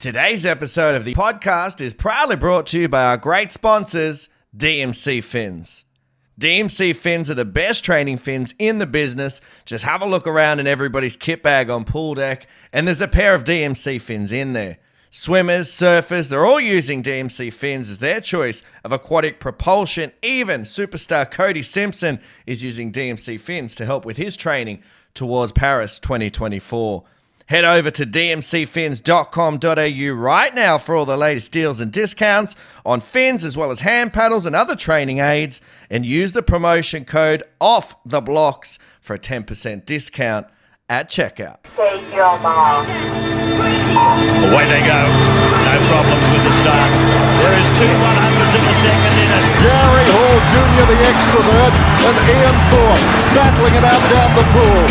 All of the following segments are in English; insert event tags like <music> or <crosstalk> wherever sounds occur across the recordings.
Today's episode of the podcast is proudly brought to you by our great sponsors, DMC Fins. DMC fins are the best training fins in the business. Just have a look around in everybody's kit bag on pool deck, and there's a pair of DMC fins in there. Swimmers, surfers, they're all using DMC fins as their choice of aquatic propulsion. Even superstar Cody Simpson is using DMC fins to help with his training towards Paris 2024. Head over to dmcfins.com.au right now for all the latest deals and discounts on fins as well as hand paddles and other training aids and use the promotion code off the blocks for a 10% discount at checkout. Take your mom. Away they go. No problems with the start. There is two 100s in the second inning. Gary Hall Jr., the extrovert, and Ian Thorpe battling it out down the pool.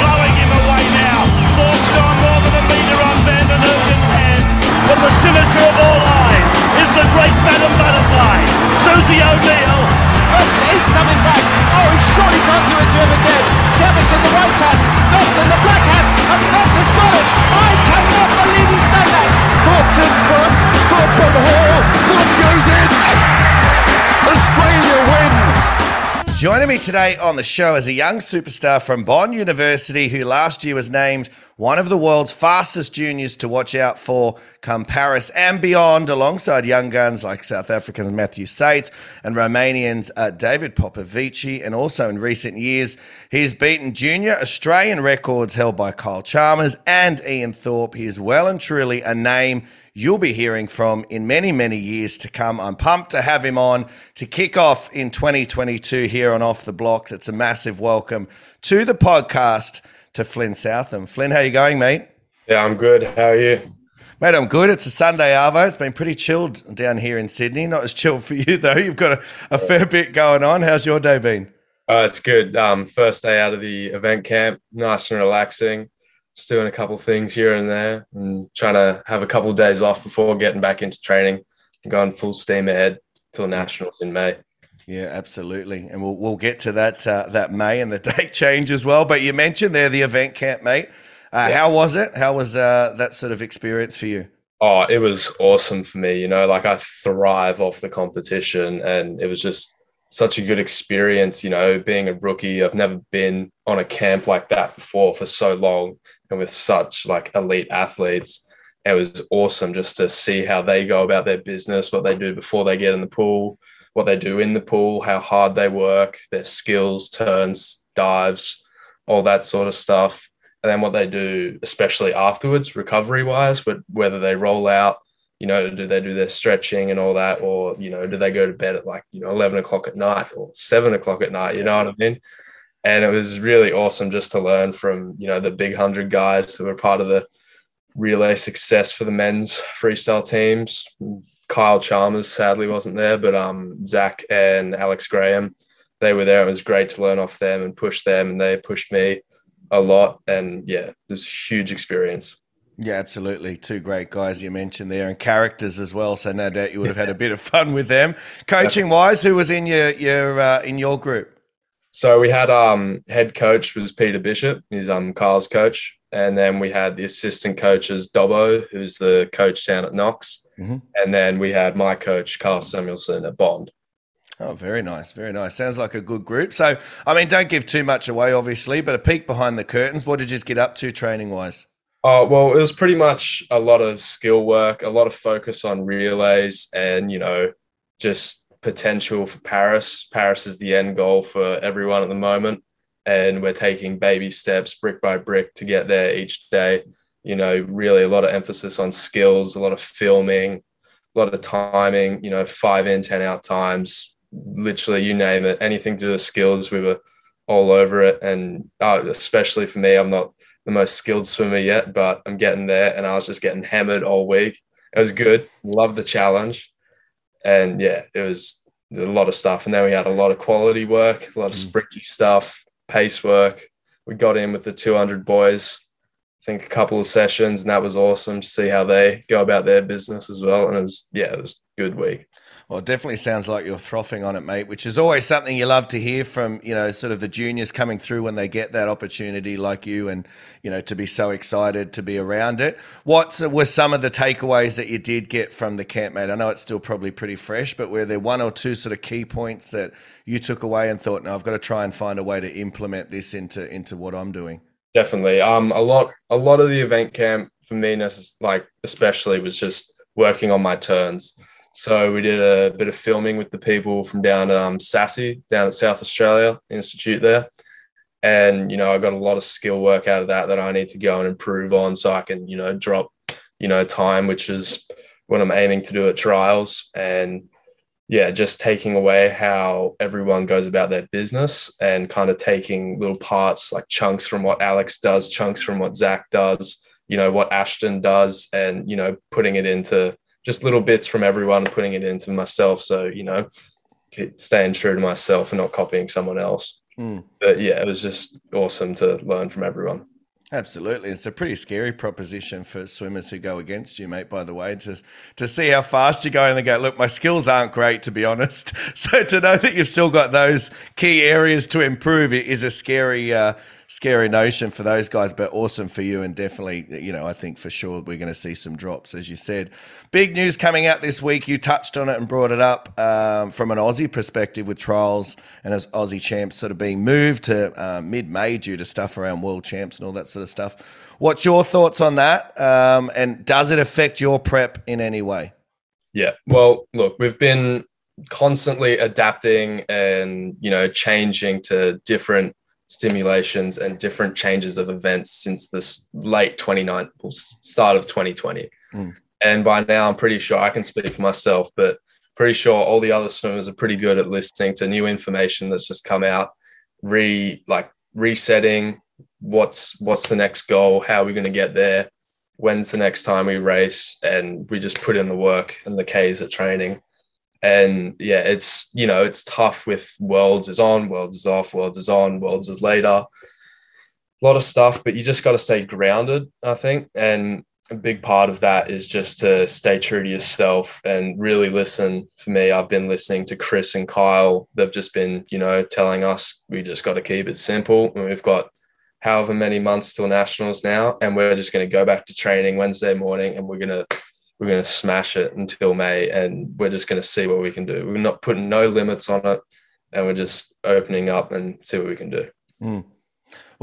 Blowing him away now. Thorpe's gone more than a metre on Van den Heuvel's head. But the sinister of all eyes is the great Madam Butterfly, Susie O'Neill. He's oh, coming back. Oh, he surely can't do it to him again. Savage in the white hats, Knott in the black hats, and Knott has got it. I cannot believe he's done that. Thorpe's in front. Thorpe on Hall. Thorpe goes in. Australia win. Joining me today on the show is a young superstar from Bond University who last year was named one of the world's fastest juniors to watch out for come Paris and beyond, alongside young guns like South Africans Matthew Sates and Romanians uh, David Popovici. And also in recent years, he's beaten junior Australian records held by Kyle Chalmers and Ian Thorpe. He is well and truly a name you'll be hearing from in many, many years to come. I'm pumped to have him on to kick off in 2022 here on Off the Blocks. It's a massive welcome to the podcast to Flynn Southam. Flynn, how you going, mate? Yeah, I'm good. How are you? Mate, I'm good. It's a Sunday, Arvo. It's been pretty chilled down here in Sydney. Not as chilled for you, though. You've got a, a fair bit going on. How's your day been? Uh, it's good. Um, first day out of the event camp, nice and relaxing. Just doing a couple things here and there, and trying to have a couple of days off before getting back into training. Going full steam ahead till nationals in May. Yeah, absolutely, and we'll we'll get to that uh, that May and the <laughs> date change as well. But you mentioned there the event camp, mate. Uh, How was it? How was uh, that sort of experience for you? Oh, it was awesome for me. You know, like I thrive off the competition, and it was just such a good experience. You know, being a rookie, I've never been on a camp like that before for so long, and with such like elite athletes. It was awesome just to see how they go about their business, what they do before they get in the pool, what they do in the pool, how hard they work, their skills, turns, dives, all that sort of stuff. And then what they do, especially afterwards, recovery wise, but whether they roll out, you know, do they do their stretching and all that, or, you know, do they go to bed at like, you know, 11 o'clock at night or seven o'clock at night? You know what I mean? And it was really awesome just to learn from, you know, the big 100 guys who were part of the relay success for the men's freestyle teams. Kyle Chalmers sadly wasn't there, but um, Zach and Alex Graham, they were there. It was great to learn off them and push them, and they pushed me a lot. And yeah, it was a huge experience. Yeah, absolutely. Two great guys you mentioned there, and characters as well. So no doubt you would have had a bit of fun with them. <laughs> Coaching wise, who was in your your uh, in your group? So we had um head coach was Peter Bishop, he's um Kyle's coach, and then we had the assistant coaches Dobbo, who's the coach down at Knox, Mhm. and then we had my coach Carl Samuelson at Bond. Oh, very nice, very nice. Sounds like a good group. So, I mean, don't give too much away, obviously, but a peek behind the curtains. What did you get up to training wise? Oh well, it was pretty much a lot of skill work, a lot of focus on relays, and you know, just potential for Paris. Paris is the end goal for everyone at the moment, and we're taking baby steps, brick by brick, to get there each day. You know, really a lot of emphasis on skills, a lot of filming, a lot of timing. You know, five in, ten out times, literally you name it, anything to do with skills. We were all over it, and uh, especially for me, I'm not the most skilled swimmer yet, but I'm getting there. And I was just getting hammered all week. It was good. Love the challenge. And yeah, it was a lot of stuff. And then we had a lot of quality work, a lot of Mm. stuff, pace work. We got in with the 200 boys, think a couple of sessions, and that was awesome to see how they go about their business as well. And it was yeah, it was a good week. Well, it definitely sounds like you're frothing on it, mate, which is always something you love to hear from, you know, sort of the juniors coming through when they get that opportunity like you and, you know, to be so excited to be around it. What were some of the takeaways that you did get from the camp, mate? I know it's still probably pretty fresh, but were there one or two sort of key points that you took away and thought, no, I've got to try and find a way to implement this into into what I'm doing? Definitely. Um, a lot, a lot of the event camp for me, like especially, was just working on my turns so we did a bit of filming with the people from down um, SASI, down at South Australia Institute there. And, you know, I got a lot of skill work out of that that I need to go and improve on so I can, you know, drop, you know, time, which is what I'm aiming to do at trials. And yeah, just taking away how everyone goes about their business and kind of taking little parts like chunks from what Alex does, chunks from what Zach does, you know, what Ashton does, and, you know, putting it into just little bits from everyone and putting it into myself. So, you know, staying true to myself and not copying someone else. Mm. But yeah, it was just awesome to learn from everyone. Absolutely, it's a pretty scary proposition for swimmers who go against you, mate. By the way, to to see how fast you go and they go, look, my skills aren't great, to be honest. <laughs> So to know that you've still got those key areas to improve is a scary uh, scary notion for those guys, but awesome for you. And definitely, you know, I think for sure we're going to see some drops, as you said. Big news coming out this week. You touched on it and brought it up um, from an Aussie perspective with trials and as Aussie champs sort of being moved to uh, mid May due to stuff around world champs and all that sort of stuff. What's your thoughts on that? Um, and does it affect your prep in any way? Yeah. Well, look, we've been constantly adapting and you know changing to different stimulations and different changes of events since this late 29 start of 2020 mm. and by now i'm pretty sure i can speak for myself but pretty sure all the other swimmers are pretty good at listening to new information that's just come out re like resetting what's what's the next goal how are we going to get there when's the next time we race and we just put in the work and the k's at training and yeah, it's you know it's tough with worlds is on, worlds is off, worlds is on, worlds is later. A lot of stuff, but you just got to stay grounded, I think. And a big part of that is just to stay true to yourself and really listen. For me, I've been listening to Chris and Kyle. They've just been, you know, telling us we just got to keep it simple. And we've got however many months till nationals now, and we're just going to go back to training Wednesday morning, and we're going to we're going to smash it until May, and we're just going to see what we can do. We're not putting no limits on it, and we're just opening up and see what we can do. Mm.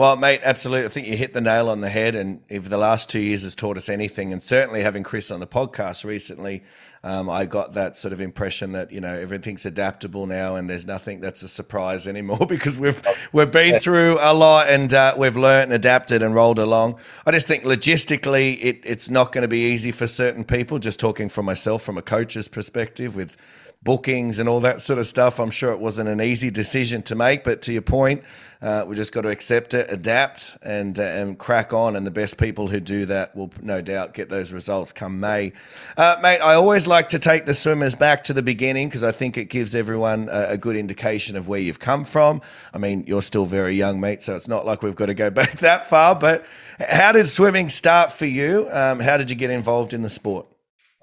Well, mate, absolutely. I think you hit the nail on the head. And if the last two years has taught us anything, and certainly having Chris on the podcast recently, um, I got that sort of impression that you know everything's adaptable now, and there's nothing that's a surprise <laughs> anymore because we've we've been through a lot and uh, we've learned and adapted and rolled along. I just think logistically, it, it's not going to be easy for certain people. Just talking for myself from a coach's perspective with bookings and all that sort of stuff. I'm sure it wasn't an easy decision to make, but to your point, uh, we just got to accept it, adapt, and uh, and crack on. And the best people who do that will no doubt get those results come May. Uh, mate, I always like to take the swimmers back to the beginning because I think it gives everyone a, a, good indication of where you've come from. I mean, you're still very young, mate, so it's not like we've got to go back <laughs> that far. But how did swimming start for you? Um, how did you get involved in the sport?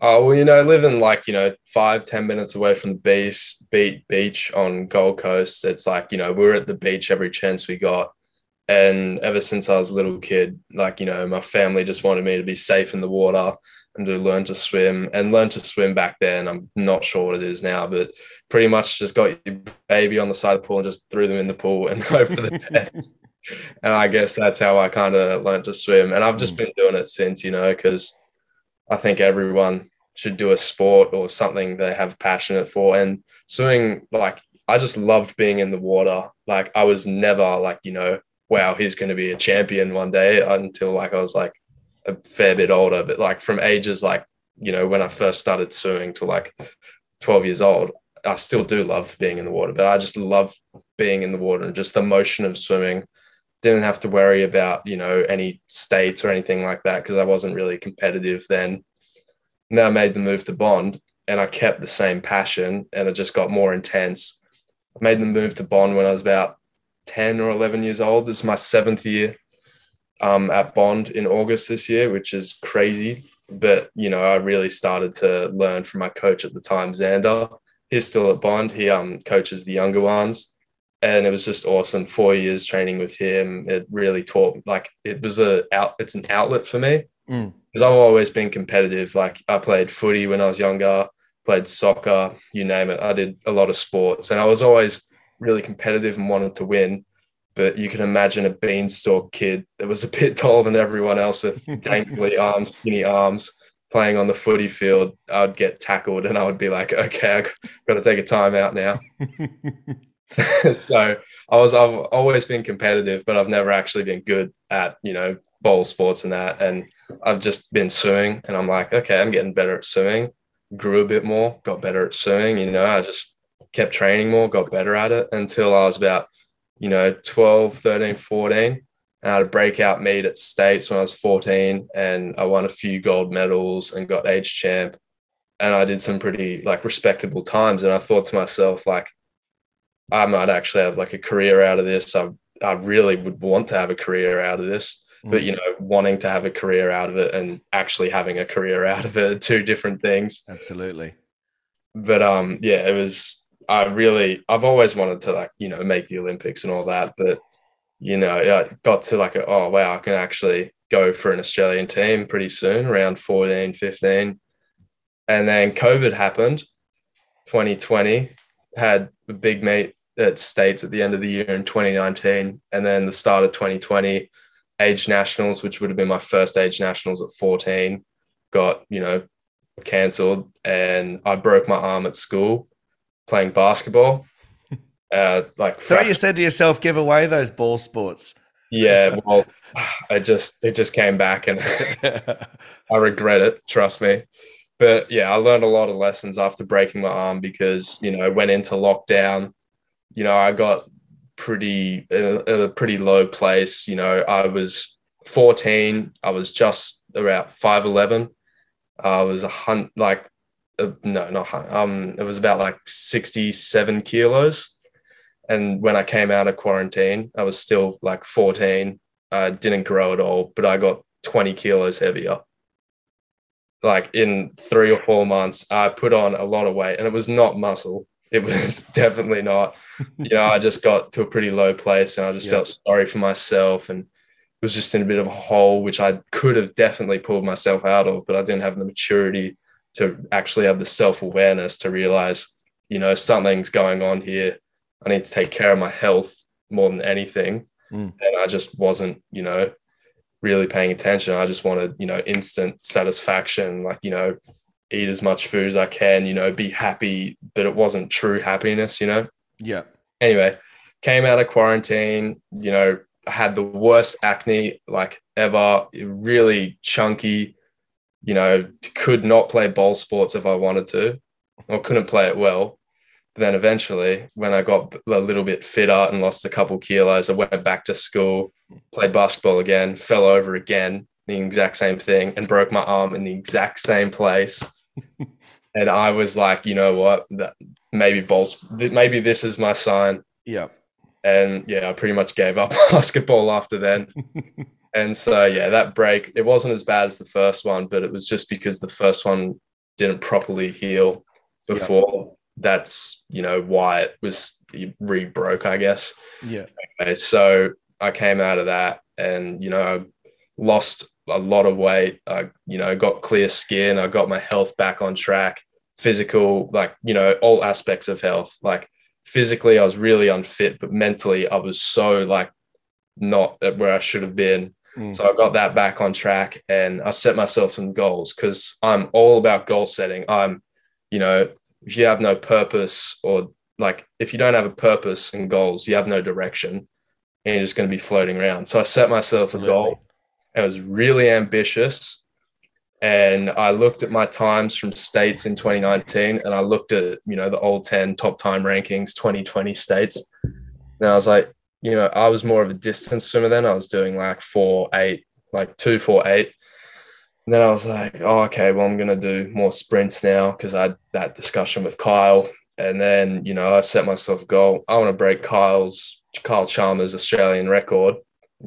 Oh well, you know, living like you know five ten minutes away from the beach, beach, beach on Gold Coast. It's like you know we are at the beach every chance we got, and ever since I was a little kid, like you know, my family just wanted me to be safe in the water and to learn to swim and learn to swim back then. I'm not sure what it is now, but pretty much just got your baby on the side of the pool and just threw them in the pool and <laughs> hope for the <laughs> best. and I guess that's how I kind of learned to swim, and I've just hmm. been doing it since, you know, because I think everyone should do a sport or something they have passionate for. And swimming, like I just loved being in the water. Like I was never like, you know, wow, he's going to be a champion one day until like I was like a fair bit older. But like from ages like, you know, when I first started swimming to like 12 years old, I still do love being in the water, but I just love being in the water and just the motion of swimming. Didn't have to worry about, you know, any states or anything like that because I wasn't really competitive then then I made the move to Bond and I kept the same passion and it just got more intense. I made the move to Bond when I was about 10 or 11 years old. This is my seventh year. um, at Bond in August this year, which is crazy. But you know, I really started to learn from my coach at the time, Xander. He's still at Bond. He um coaches the younger ones, and it was just awesome. Four years training with him. It really taught like it was a out. It's an outlet for me Mm. because I've always been competitive. Like I played footy when I was younger, played soccer, you name it. I did a lot of sports, and I was always really competitive and wanted to win. But you can imagine a beanstalk kid that was a <laughs> bit taller than everyone else with <laughs> dankly arms, skinny arms, playing on the footy field. I would get tackled, and I would be like, "Okay, I got to take a timeout now." <laughs> <laughs> so I was I've always been competitive, but I've never actually been good at you know bowl sports and that. And I've just been swimming, and I'm like, okay, I'm getting better at swimming. Grew a bit more, got better at swimming. You know, I just kept training more, got better at it until I was about you know 12, 13, 14. And I had a breakout meet at states when I was 14, and I won a few gold medals and got age champ. And I did some pretty like respectable times. And I thought to myself, like, I might actually have like a career out of this. I, I really would want to have a career out of this, but you know, wanting to have a career out of it and actually having a career out of it are <laughs> two different things. Absolutely. But um, yeah, it was. I really, I've always wanted to like you know make the Olympics and all that, but you know, I got to like, a, oh wow, I can actually go for an Australian team pretty soon, around 14, 15. And then COVID happened, 2020, had a big meet at States at the end of the year in 2019. And then the start of 2020, age nationals, which would have been my first age nationals at 14, got, you know, cancelled. And I broke my arm at school playing basketball. <laughs> Uh, like So you said to yourself, give away those ball sports. yeah, <laughs> well, <sighs> I just it just came back and <laughs> I regret it. Trust me. But yeah, I learned a lot of lessons after breaking my arm because you know went into lockdown. You know, I got pretty at a pretty low place. You know, I was 14. I was just about 5'11. I was a hunt like uh, no, not hun- um. It was about like 67 kilos. And when I came out of quarantine, I was still like 14. I didn't grow at all, but I got 20 kilos heavier. Like in three or four months, I put on a lot of weight and it was not muscle. It was <laughs> definitely not. You know, I just got to a pretty low place and I just Yeah. felt sorry for myself and was just in a bit of a hole, which I could have definitely pulled myself out of, but I didn't have the maturity to actually have the self awareness to realize, you know, something's going on here. I need to take care of my health more than anything. Mm. And I just wasn't, you know, really paying attention. I just wanted, you know, instant satisfaction, like, you know, eat as much food as I can, you know, be happy, but it wasn't true happiness, you know. Yeah. Anyway, came out of quarantine, you know, had the worst acne like ever, really chunky, you know, could not play ball sports if I wanted to, or couldn't play it well. But then eventually, when I got a little bit fitter and lost a couple kilos, I went back to school, played basketball again, fell over again, the exact same thing, and broke my arm in the exact same place. And I was like, you know what, that maybe balls, maybe this is my sign. Yeah. And yeah, I pretty much gave up <laughs> basketball after then. <laughs> and so yeah, that break, it wasn't as bad as the first one, but it was just because the first one didn't properly heal before. That's you know why it was re-broke, I guess. Yeah. Okay, so I came out of that, and you know, I lost a lot of weight. I you know got clear skin. I got my health back on track. Physical, like you know, all aspects of health. Like physically, I was really unfit, but mentally, I was so like not at where I should have been. Mm. So I got that back on track, and I set myself some goals because I'm all about goal setting. I'm, you know, if you have no purpose or like if you don't have a purpose and goals, you have no direction and you're just going to be floating around. So I set myself Absolutely. a goal it was really ambitious. And I looked at my times from states in 2019 and I looked at, you know, the old 10 top time rankings, 2020 states. And I was like, you know, I was more of a distance swimmer then. I was doing like four, eight, like two, four, eight. And then I was like, oh, okay, well, I'm going to do more sprints now because I had that discussion with Kyle. And then, you know, I set myself a goal. I want to break Kyle's, Kyle Chalmers' Australian record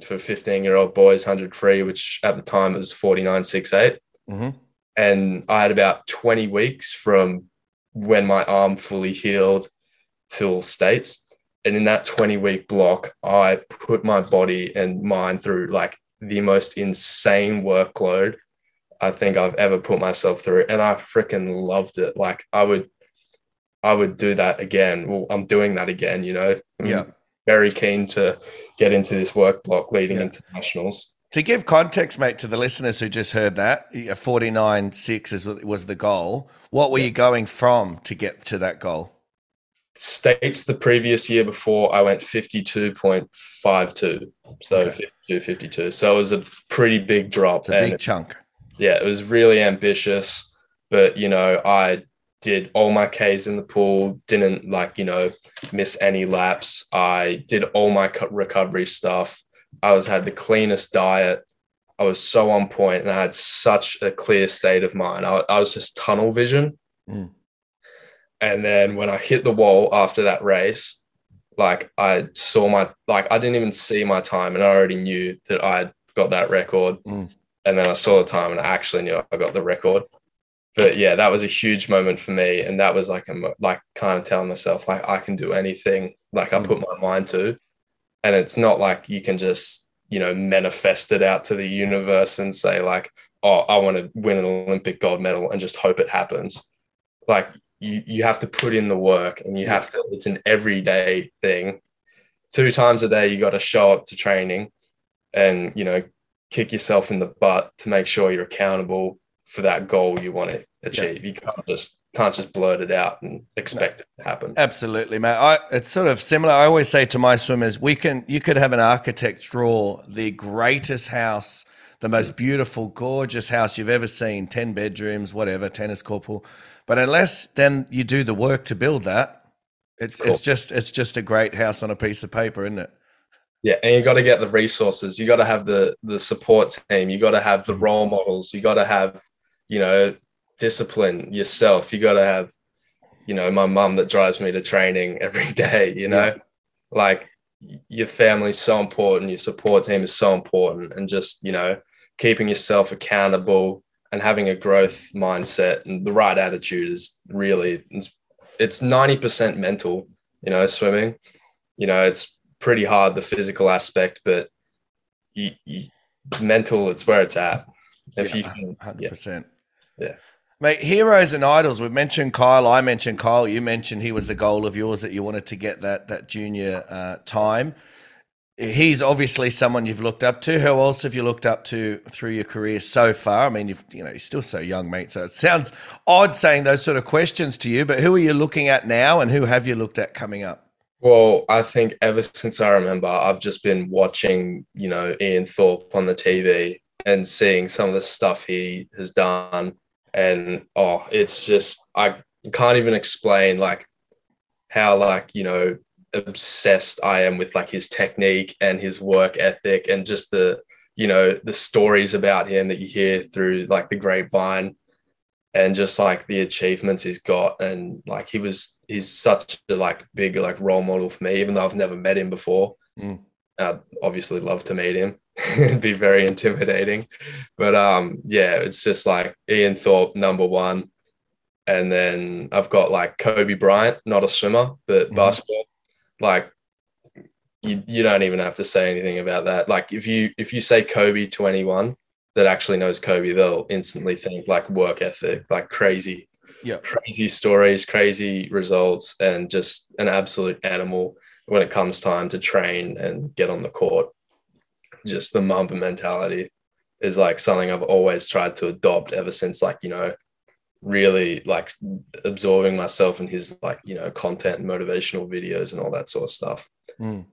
for 15 year old boys, 100 free, which at the time was 49.68. Mhm. And I had about 20 weeks from when my arm fully healed till states. And in that 20 week block, I put my body and mind through like the most insane workload I think I've ever put myself through. And I freaking loved it. Like I would, I would do that again. Well, I'm doing that again, you know? I'm Yeah. Very keen to get into this work block leading Yeah. into nationals. To give context, mate, to the listeners who just heard that, forty nine six is was the goal. What were you going from to get to that goal? States the previous year before I went 52.52. So Okay. 52, 52. So it was a pretty big drop. It's a and big chunk. yeah, it was really ambitious, but you know, I did all my Ks in the pool, didn't like, you know, miss any laps. I did all my recovery stuff. I was had the cleanest diet. I was so on point and I had such a clear state of mind. I, I was just tunnel vision. Mm. And then when I hit the wall after that race, like I saw my like I didn't even see my time and I already knew that I got that record. Mm. And then I saw the time and I actually knew I got the record. But yeah, that was a huge moment for me. And that was like a mo- like kind of telling myself like I can do anything like I Mm. put my mind to. And it's not like you can just, you know, manifest it out to the universe and say like, oh, I want to win an Olympic gold medal and just hope it happens. Like you you have to put in the work and you have to it's an everyday thing two times a day you got to show up to training and you know kick yourself in the butt to make sure you're accountable for that goal you want to achieve you can't just can't just blurt it out and expect it to happen Absolutely, mate. I, it's sort of similar. I always say to my swimmers, we can you could have an architect draw the greatest house, the most mm. beautiful, gorgeous house you've ever seen, 10 bedrooms, whatever, tennis court pool. But unless then you do the work to build that, it's Cool. it's just it's just a great house on a piece of paper, isn't it? yeah and you got to get the resources you got to have the the support team you got to have the mm. role models you got to have you know discipline yourself. You got to have you know my mum that drives me to training every <laughs> day you know? Yeah. like your family's so important your support team is so important and just you know keeping yourself accountable and having a growth mindset and the right attitude is really it's, it's 90% mental you know swimming. You know it's pretty hard the physical aspect but you, you, mental it's where it's at. If you can hundred yeah. Yeah. Mate, heroes and idols. We've mentioned Kyle. I mentioned Kyle. You mentioned he was a goal of yours that you wanted to get that that junior uh, time. He's obviously someone you've looked up to. Who else have you looked up to through your career so far? I mean, you've you know you're still so young, mate. So it sounds odd saying those sort of questions to you. But who are you looking at now, and who have you looked at coming up? Well, I think ever since I remember, I've just been watching, you know, Ian Thorpe on the TV and seeing some of the stuff he has done. And oh, it's just, I can't even explain like how, like, you know, obsessed I am with like his technique and his work ethic and just the, you know, the stories about him that you hear through like the grapevine and just like the achievements he's got. And like he was he's such a like big like role model for me even though i've never met him before. Mm. i'd obviously love to meet him it'd <laughs> be very intimidating but um yeah it's just like ian thorpe number one and then i've got like kobe bryant not a swimmer but Mhm. basketball like you, you don't even have to say anything about that like if you if you say kobe to anyone that actually knows Kobe, they'll instantly think like work ethic, like crazy, Yeah. crazy stories, crazy results, and just an absolute animal when it comes time to train and get on the court. Just the Mamba mentality is like something I've always tried to adopt ever since, like, you know, really like absorbing myself in his like, you know, content and motivational videos and all that sort of stuff. Mm.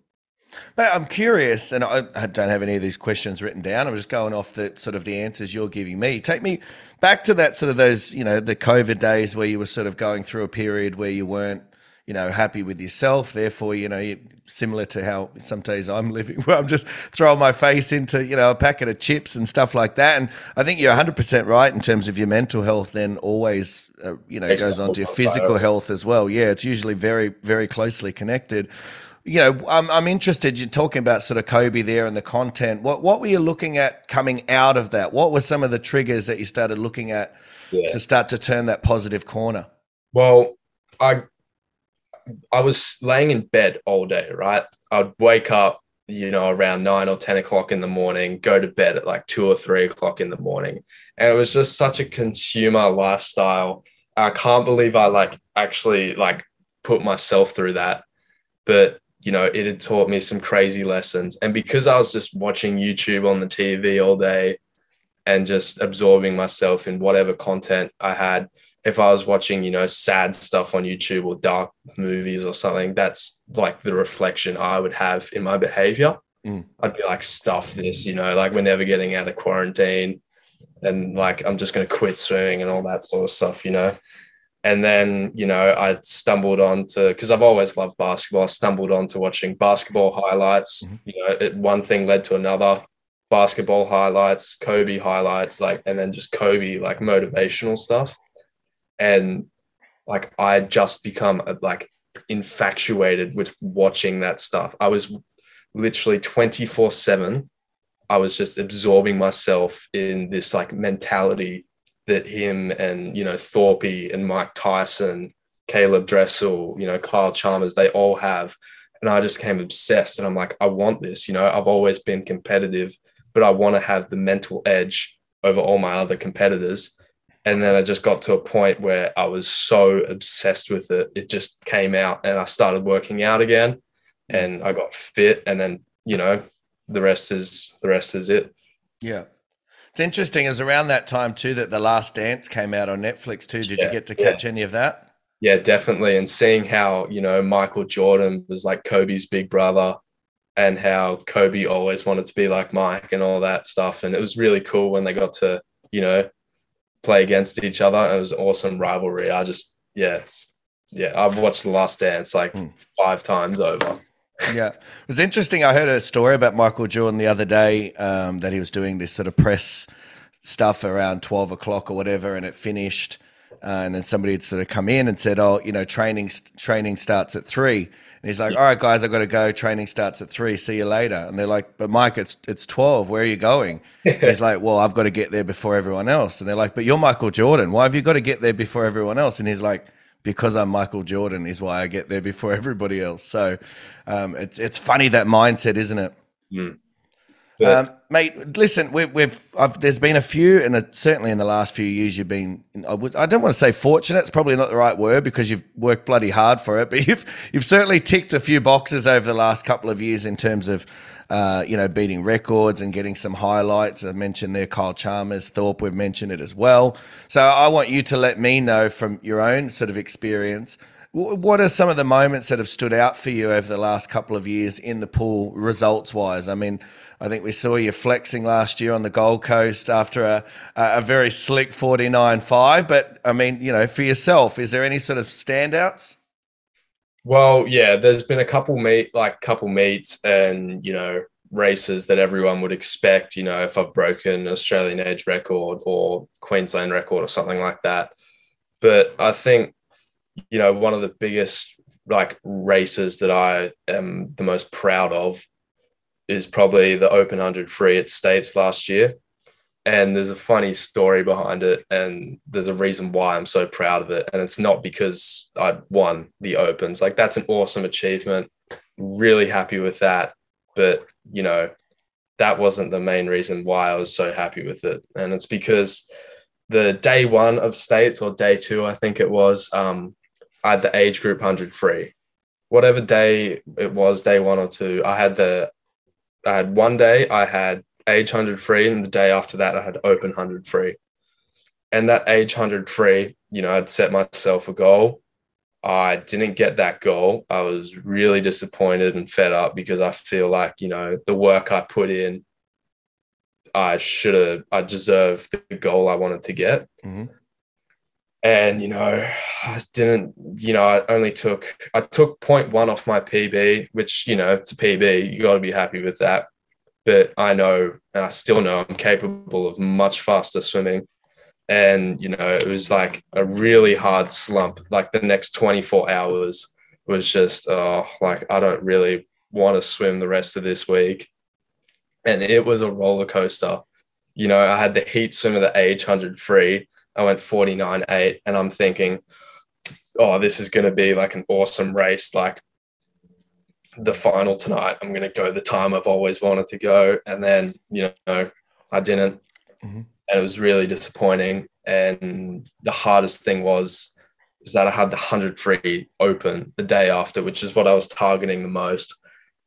I'm curious, and I don't have any of these questions written down. I'm just going off the sort of the answers you're giving me. Take me back to that sort of those, you know, the COVID days where you were sort of going through a period where you weren't, you know, happy with yourself. Therefore, you know, similar to how some days I'm <laughs> living, where I'm just throwing my face into, you know, a packet of chips and stuff like that. And I think you're 100% right in terms of your mental health. Then always, uh, you know, goes on to your physical health as well. Yeah, it's usually very, very closely connected you know, I'm, I'm interested. You're talking about sort of Kobe there and the content. What what were you looking at coming out of that? What were some of the triggers that you started looking at Yeah. to start to turn that positive corner? Well, I I was laying in bed all day, right? I'd wake up, you know, around nine or ten o'clock in the morning, go to bed at like two or three o'clock in the morning, and it was just such a consumer lifestyle. I can't believe I like actually like put myself through that, but you know, it had taught me some crazy lessons, and because I was just watching YouTube on the TV all day and just absorbing myself in whatever content I had if I was watching, you know, sad stuff on YouTube or dark movies or something, that's like the reflection I would have in my behavior. Mm. I'd be like, stuff this, you know, like we're never getting out of quarantine and like I'm just going to quit swimming and all that sort of stuff, you know. And then, you know, I stumbled onto because I've always loved basketball. I stumbled onto watching basketball highlights. Mhm. You know, it, one thing led to another. Basketball highlights, Kobe highlights, like, and then just Kobe like motivational stuff and like I had just become uh, like infatuated with watching that stuff. I was literally 24 7. I was just absorbing myself in this like mentality that him and, you know, Thorpe and Mike Tyson, Caeleb Dressel, you know, Kyle Chalmers, they all have. And I just came obsessed and I'm like, I want this, you know, I've always been competitive, but I want to have the mental edge over all my other competitors and then I just got to a point where I was so obsessed with it, it just came out, and I started working out again, and I got fit, and then you know, the rest is the rest is it. Yeah. It's interesting. It was around that time too that The Last Dance came out on Netflix too. Did you get to yeah. catch any of that? Yeah, definitely. And seeing how you know Michael Jordan was like Kobe's big brother, and how Kobe always wanted to be like Mike and all that stuff, and it was really cool when they got to you know play against each other. It was an awesome rivalry. I just yeah, yeah. I've watched The Last Dance like Hmm. five times over. Yeah. It was interesting. I heard a story about Michael Jordan the other day um, that he was doing this sort of press stuff around 12 o'clock or whatever, and it finished. Uh, and then somebody had sort of come in and said, "Oh, you know, training training starts at three. And he's like, "All right, guys, I've got to go. Training starts at three. See you later." And they're like, "But Mike, it's it's twelve. Where are you going?" <laughs> he's like, "Well, I've got to get there before everyone else." And they're like, "But you're Michael Jordan. Why have you got to get there before everyone else?" And he's like, "Because I'm Michael Jordan is why I get there before everybody else." So um, it's it's funny that mindset, isn't it? Um, mate, listen, we, we've I've, there's been a few, and uh, certainly in the last few years, you've been. I, I don't want to say fortunate; it's probably not the right word because you've worked bloody hard for it. <laughs> But you've you've certainly ticked a few boxes over the last couple of years in terms of, uh, you know, beating records and getting some highlights. I mentioned there Kyle Chalmers, Thorpe. We've mentioned it as well. So I want you to let me know from your own sort of experience. Wh- What are some of the moments that have stood out for you over the last couple of years in the pool, results wise? I mean, I think we saw you flexing last year on the Gold Coast after a, a very slick 49 5. But I mean, you know, for yourself, is there any sort of standouts? Well, yeah, there's been a couple meet like couple meets and you know races that everyone would expect. You know, if I've broken an Australian age record or Queensland record or something like that. But I think you know one of the biggest like races that I am the most proud of is probably the Open 100 free at States last year. And there's a funny story behind it, and there's a reason why I'm so proud of it. And it's not because I won the Opens. Like, that's an awesome achievement. Really happy with that. But, you know, that wasn't the main reason why I was so happy with it. And it's because the day one of States, or day two, I think it was, um, I had the age group 100 free. Whatever day it was, day one or two, I had the I had one day I had age 100 free, and the day after that I had open 100 free. And that age 100 free, you know, I'd set myself a goal. I didn't get that goal. I was really disappointed and fed up because I feel like, you know, the work I put in, I should have, I deserve the goal I wanted to get. Mhm. And, you know, I didn't, you know, I only took, I took 0.1 off my PB, which, you know, it's a PB. You got to be happy with that. But I know, and I still know I'm capable of much faster swimming. And, you know, it was like a really hard slump, like the next 24 hours was just oh like I don't really want to swim the rest of this week. And it was a roller coaster. You know, I had the heat swim of the age 100 free. I went 49 8, and I'm thinking, oh, this is going to be like an awesome race. Like the final tonight, I'm going to go the time I've always wanted to go. And then, you know, I didn't. Mm-hmm. And it was really disappointing. And the hardest thing was, is that I had the 100 free open the day after, which is what I was targeting the most.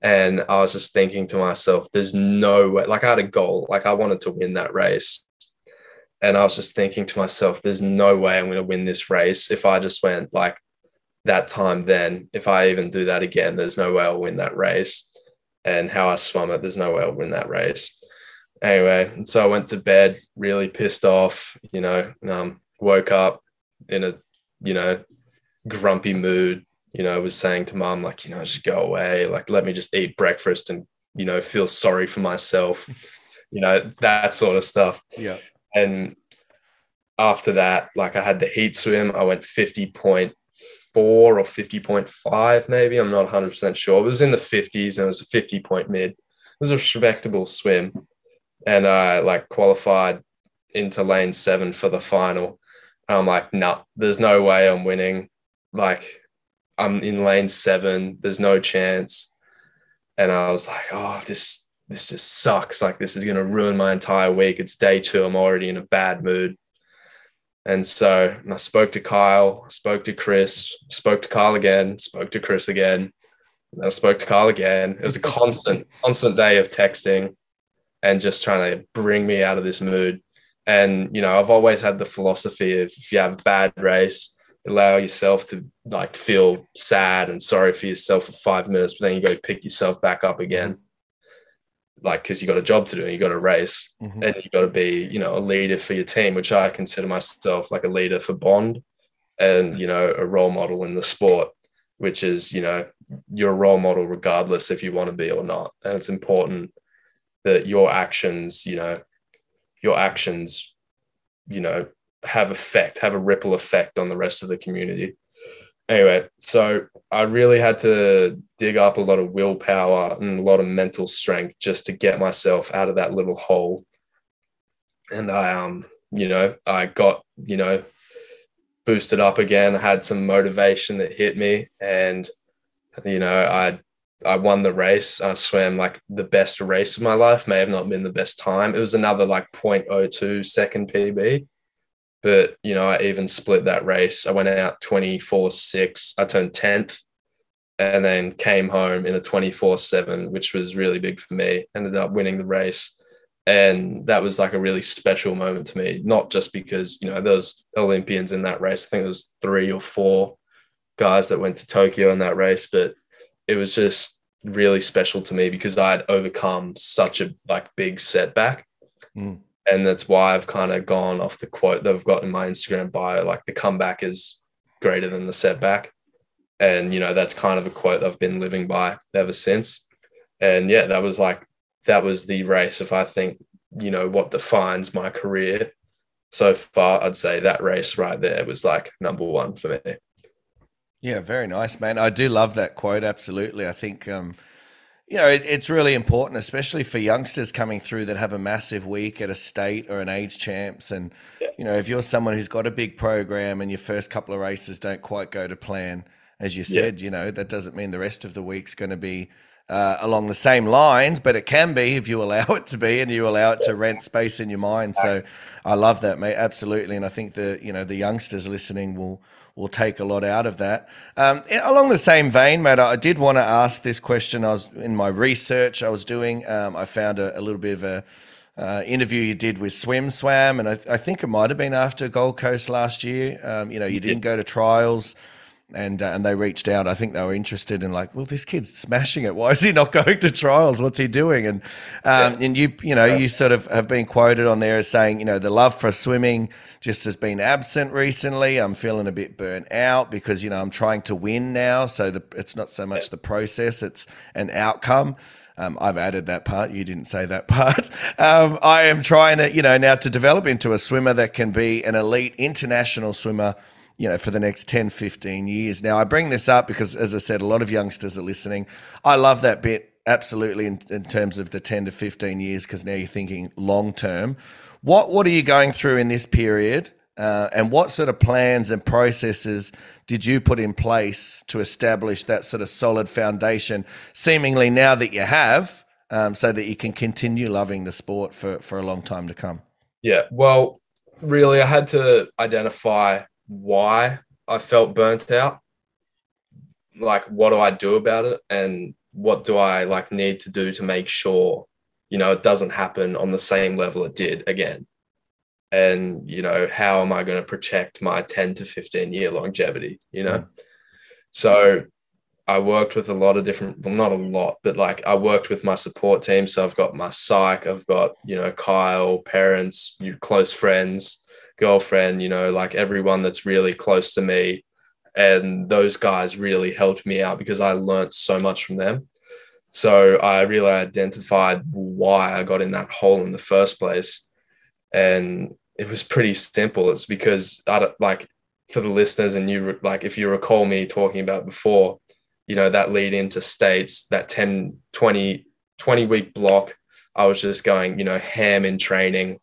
And I was just thinking to myself, there's no way, like I had a goal, like I wanted to win that race. And I was just thinking to myself, there's no way I'm going to win this race if I just went like that time then. If I even do that again, there's no way I'll win that race. And how I swam it, there's no way I'll win that race. Anyway, and so I went to bed really pissed off, you know, um, woke up in a, you know, grumpy mood, you know, was saying to mom, like, you know, just go away, like, let me just eat breakfast and, you know, feel sorry for myself, <laughs> you know, that sort of stuff. Yeah. And after that, like I had the heat swim, I went 50.4 or 50.5, maybe. I'm not 100% sure. It was in the 50s and it was a 50 point mid. It was a respectable swim. And I like qualified into lane seven for the final. And I'm like, nah, there's no way I'm winning. Like, I'm in lane seven. There's no chance. And I was like, oh, this this just sucks. Like this is going to ruin my entire week. It's day two. I'm already in a bad mood. And so I spoke to Kyle, spoke to Chris, spoke to Kyle again, spoke to Chris again. And I spoke to Kyle again. It was a constant, <laughs> constant day of texting and just trying to bring me out of this mood. And, you know, I've always had the philosophy of if you have a bad race, allow yourself to like feel sad and sorry for yourself for five minutes, but then you go pick yourself back up again like because you got a job to do you got a race mm-hmm. and you got to be you know a leader for your team which i consider myself like a leader for bond and you know a role model in the sport which is you know you're a role model regardless if you want to be or not and it's important that your actions you know your actions you know have effect have a ripple effect on the rest of the community anyway, so I really had to dig up a lot of willpower and a lot of mental strength just to get myself out of that little hole. And I, um, you know, I got, you know, boosted up again, I had some motivation that hit me. And, you know, I, I won the race. I swam like the best race of my life. May have not been the best time. It was another like 0.02 second PB. But, you know, I even split that race. I went out 24 6. I turned 10th and then came home in a 24 7, which was really big for me. Ended up winning the race. And that was like a really special moment to me, not just because, you know, was Olympians in that race. I think it was three or four guys that went to Tokyo in that race, but it was just really special to me because I'd overcome such a like big setback. Mm and that's why I've kind of gone off the quote that I've got in my Instagram bio, like the comeback is greater than the setback. And, you know, that's kind of a quote I've been living by ever since. And yeah, that was like, that was the race. If I think, you know, what defines my career so far, I'd say that race right there was like number one for me. Yeah, very nice, man. I do love that quote. Absolutely. I think, um, you know, it, it's really important, especially for youngsters coming through that have a massive week at a state or an age champs. And, yeah. you know, if you're someone who's got a big program and your first couple of races don't quite go to plan, as you said, yeah. you know, that doesn't mean the rest of the week's going to be uh, along the same lines, but it can be if you allow it to be and you allow it to rent space in your mind. So I love that, mate. Absolutely. And I think the, you know, the youngsters listening will, will take a lot out of that. Um, along the same vein, mate, I did want to ask this question. I was in my research I was doing. Um, I found a, a, little bit of a uh, interview you did with SwimSwam, and I, I, think it might have been after Gold Coast last year. Um, you know, you didn't go to trials and uh, and they reached out. I think they were interested in like, well, this kid's smashing it. Why is he not <laughs> going to trials? What's he doing? And um, yeah. and you you know you sort of have been quoted on there as saying you know the love for swimming just has been absent recently. I'm feeling a bit burnt out because you know I'm trying to win now, so the, it's not so much the process; it's an outcome. Um, I've added that part. You didn't say that <laughs> part. Um, I am trying to, you know, now to develop into a swimmer that can be an elite international swimmer you know, for the next 10, 15 years. Now, I bring this up because, as I said, a lot of youngsters are listening. I love that bit absolutely in, in terms of the 10 to 15 years because now you're thinking long term. What, what are you going through in this period? Uh, and what sort of plans and processes did you put in place to establish that sort of solid foundation, seemingly now that you have, um, so that you can continue loving the sport for, for a long time to come? Yeah, well, really, I had to identify why I felt burnt out. Like, what do I do about it? And what do I like need to do to make sure, you know, it doesn't happen on the same level it did again? And, you know, how am I going to protect my 10 to 15 year longevity, you know? So I worked with a lot of different, well, not a lot, but like I worked with my support team. So I've got my psych, I've got, you know, Kyle, parents, you close friends, girlfriend, you know, like everyone that's really close to me. And those guys really helped me out because I learned so much from them. So I really identified why I got in that hole in the first place. And it was pretty simple. It's because I don't like for the listeners and you like if you recall me talking about before, you know, that lead into states, that 10, 20, 20 week block, I was just going, you know, ham in training,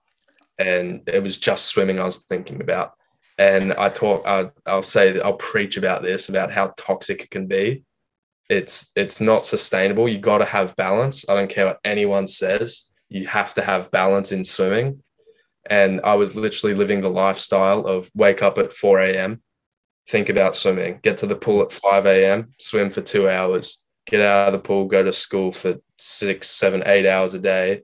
and it was just swimming I was thinking about. And I talk, I, I'll say I'll preach about this about how toxic it can be. It's it's not sustainable. You got to have balance. I don't care what anyone says. You have to have balance in swimming. And I was literally living the lifestyle of wake up at 4 a.m., think about swimming, get to the pool at 5 a.m., swim for two hours, get out of the pool, go to school for six, seven, eight hours a day,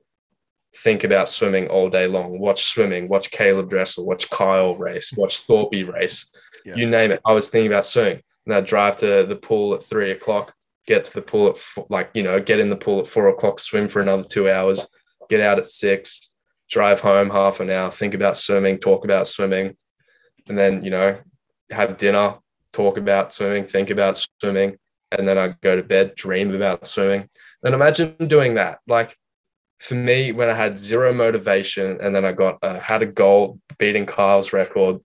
think about swimming all day long. Watch swimming, watch Caeleb Dressel, watch Kyle race, watch Thorpe race. Yeah. You name it. I was thinking about swimming. And I'd drive to the pool at three o'clock, get to the pool at four, like, you know, get in the pool at four o'clock, swim for another two hours, get out at six, drive home half an hour, think about swimming, talk about swimming, and then, you know, have dinner, talk about swimming, think about swimming, and then I go to bed, dream about swimming. Then imagine doing that. Like for me, when I had zero motivation and then I got uh, had a goal beating Kyle's record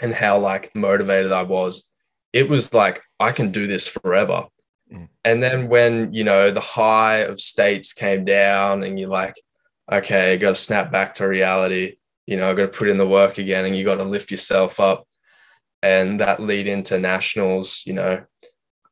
and how like motivated I was, it was like I can do this forever. Mm. And then when you know the high of states came down and you're like, okay, got to snap back to reality. You know, I got to put in the work again, and you got to lift yourself up. And that lead into nationals. You know,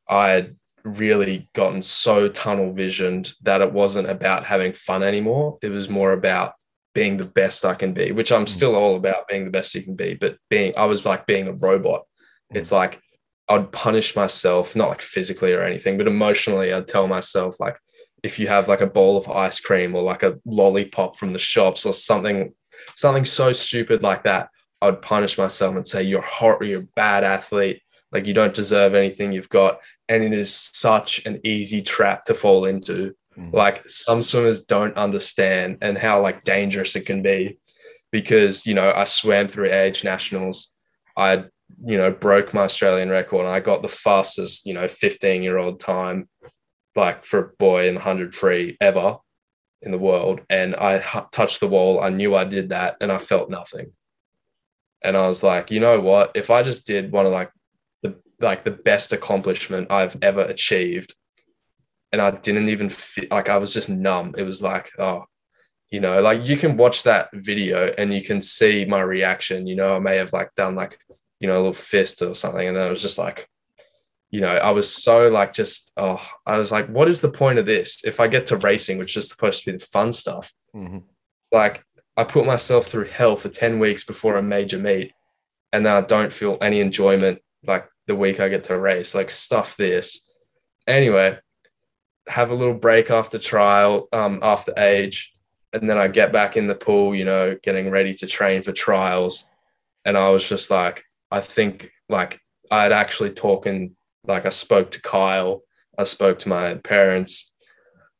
I really gotten so tunnel visioned that it wasn't about having fun anymore. It was more about being the best I can be, which I'm mm. still all about being the best you can be. But being, I was like being a robot. Mm. It's like I'd punish myself, not like physically or anything, but emotionally, I'd tell myself, like, if you have like a bowl of ice cream or like a lollipop from the shops or something, something so stupid like that, I'd punish myself and say, You're hot, or you're a bad athlete like you don't deserve anything. You've got and it is such an easy trap to fall into. Mm. like some swimmers don't understand and how like dangerous it can be. Because you know i swam through age nationals. I you know broke my australian record. And i got the fastest you know 15 year old time like for a boy in the 100 free ever in the world. And i touched the wall. I knew i did that and i felt nothing. And i was like you know what? If i just did one of like like the best accomplishment I've ever achieved. And I didn't even feel like I was just numb. It was like, oh, you know, like you can watch that video and you can see my reaction. You know, I may have like done like, you know, a little fist or something. And then I was just like, you know, I was so like just, oh, I was like, what is the point of this? If I get to racing, which is supposed to be the fun stuff, mm-hmm. like I put myself through hell for 10 weeks before a major meet. And then I don't feel any enjoyment like the week I get to race. Like stuff this. Anyway, have a little break after trial, um, after age, and then I get back in the pool, you know, getting ready to train for trials. And I was just like, I think like I'd actually talking, like I spoke to Kyle, I spoke to my parents,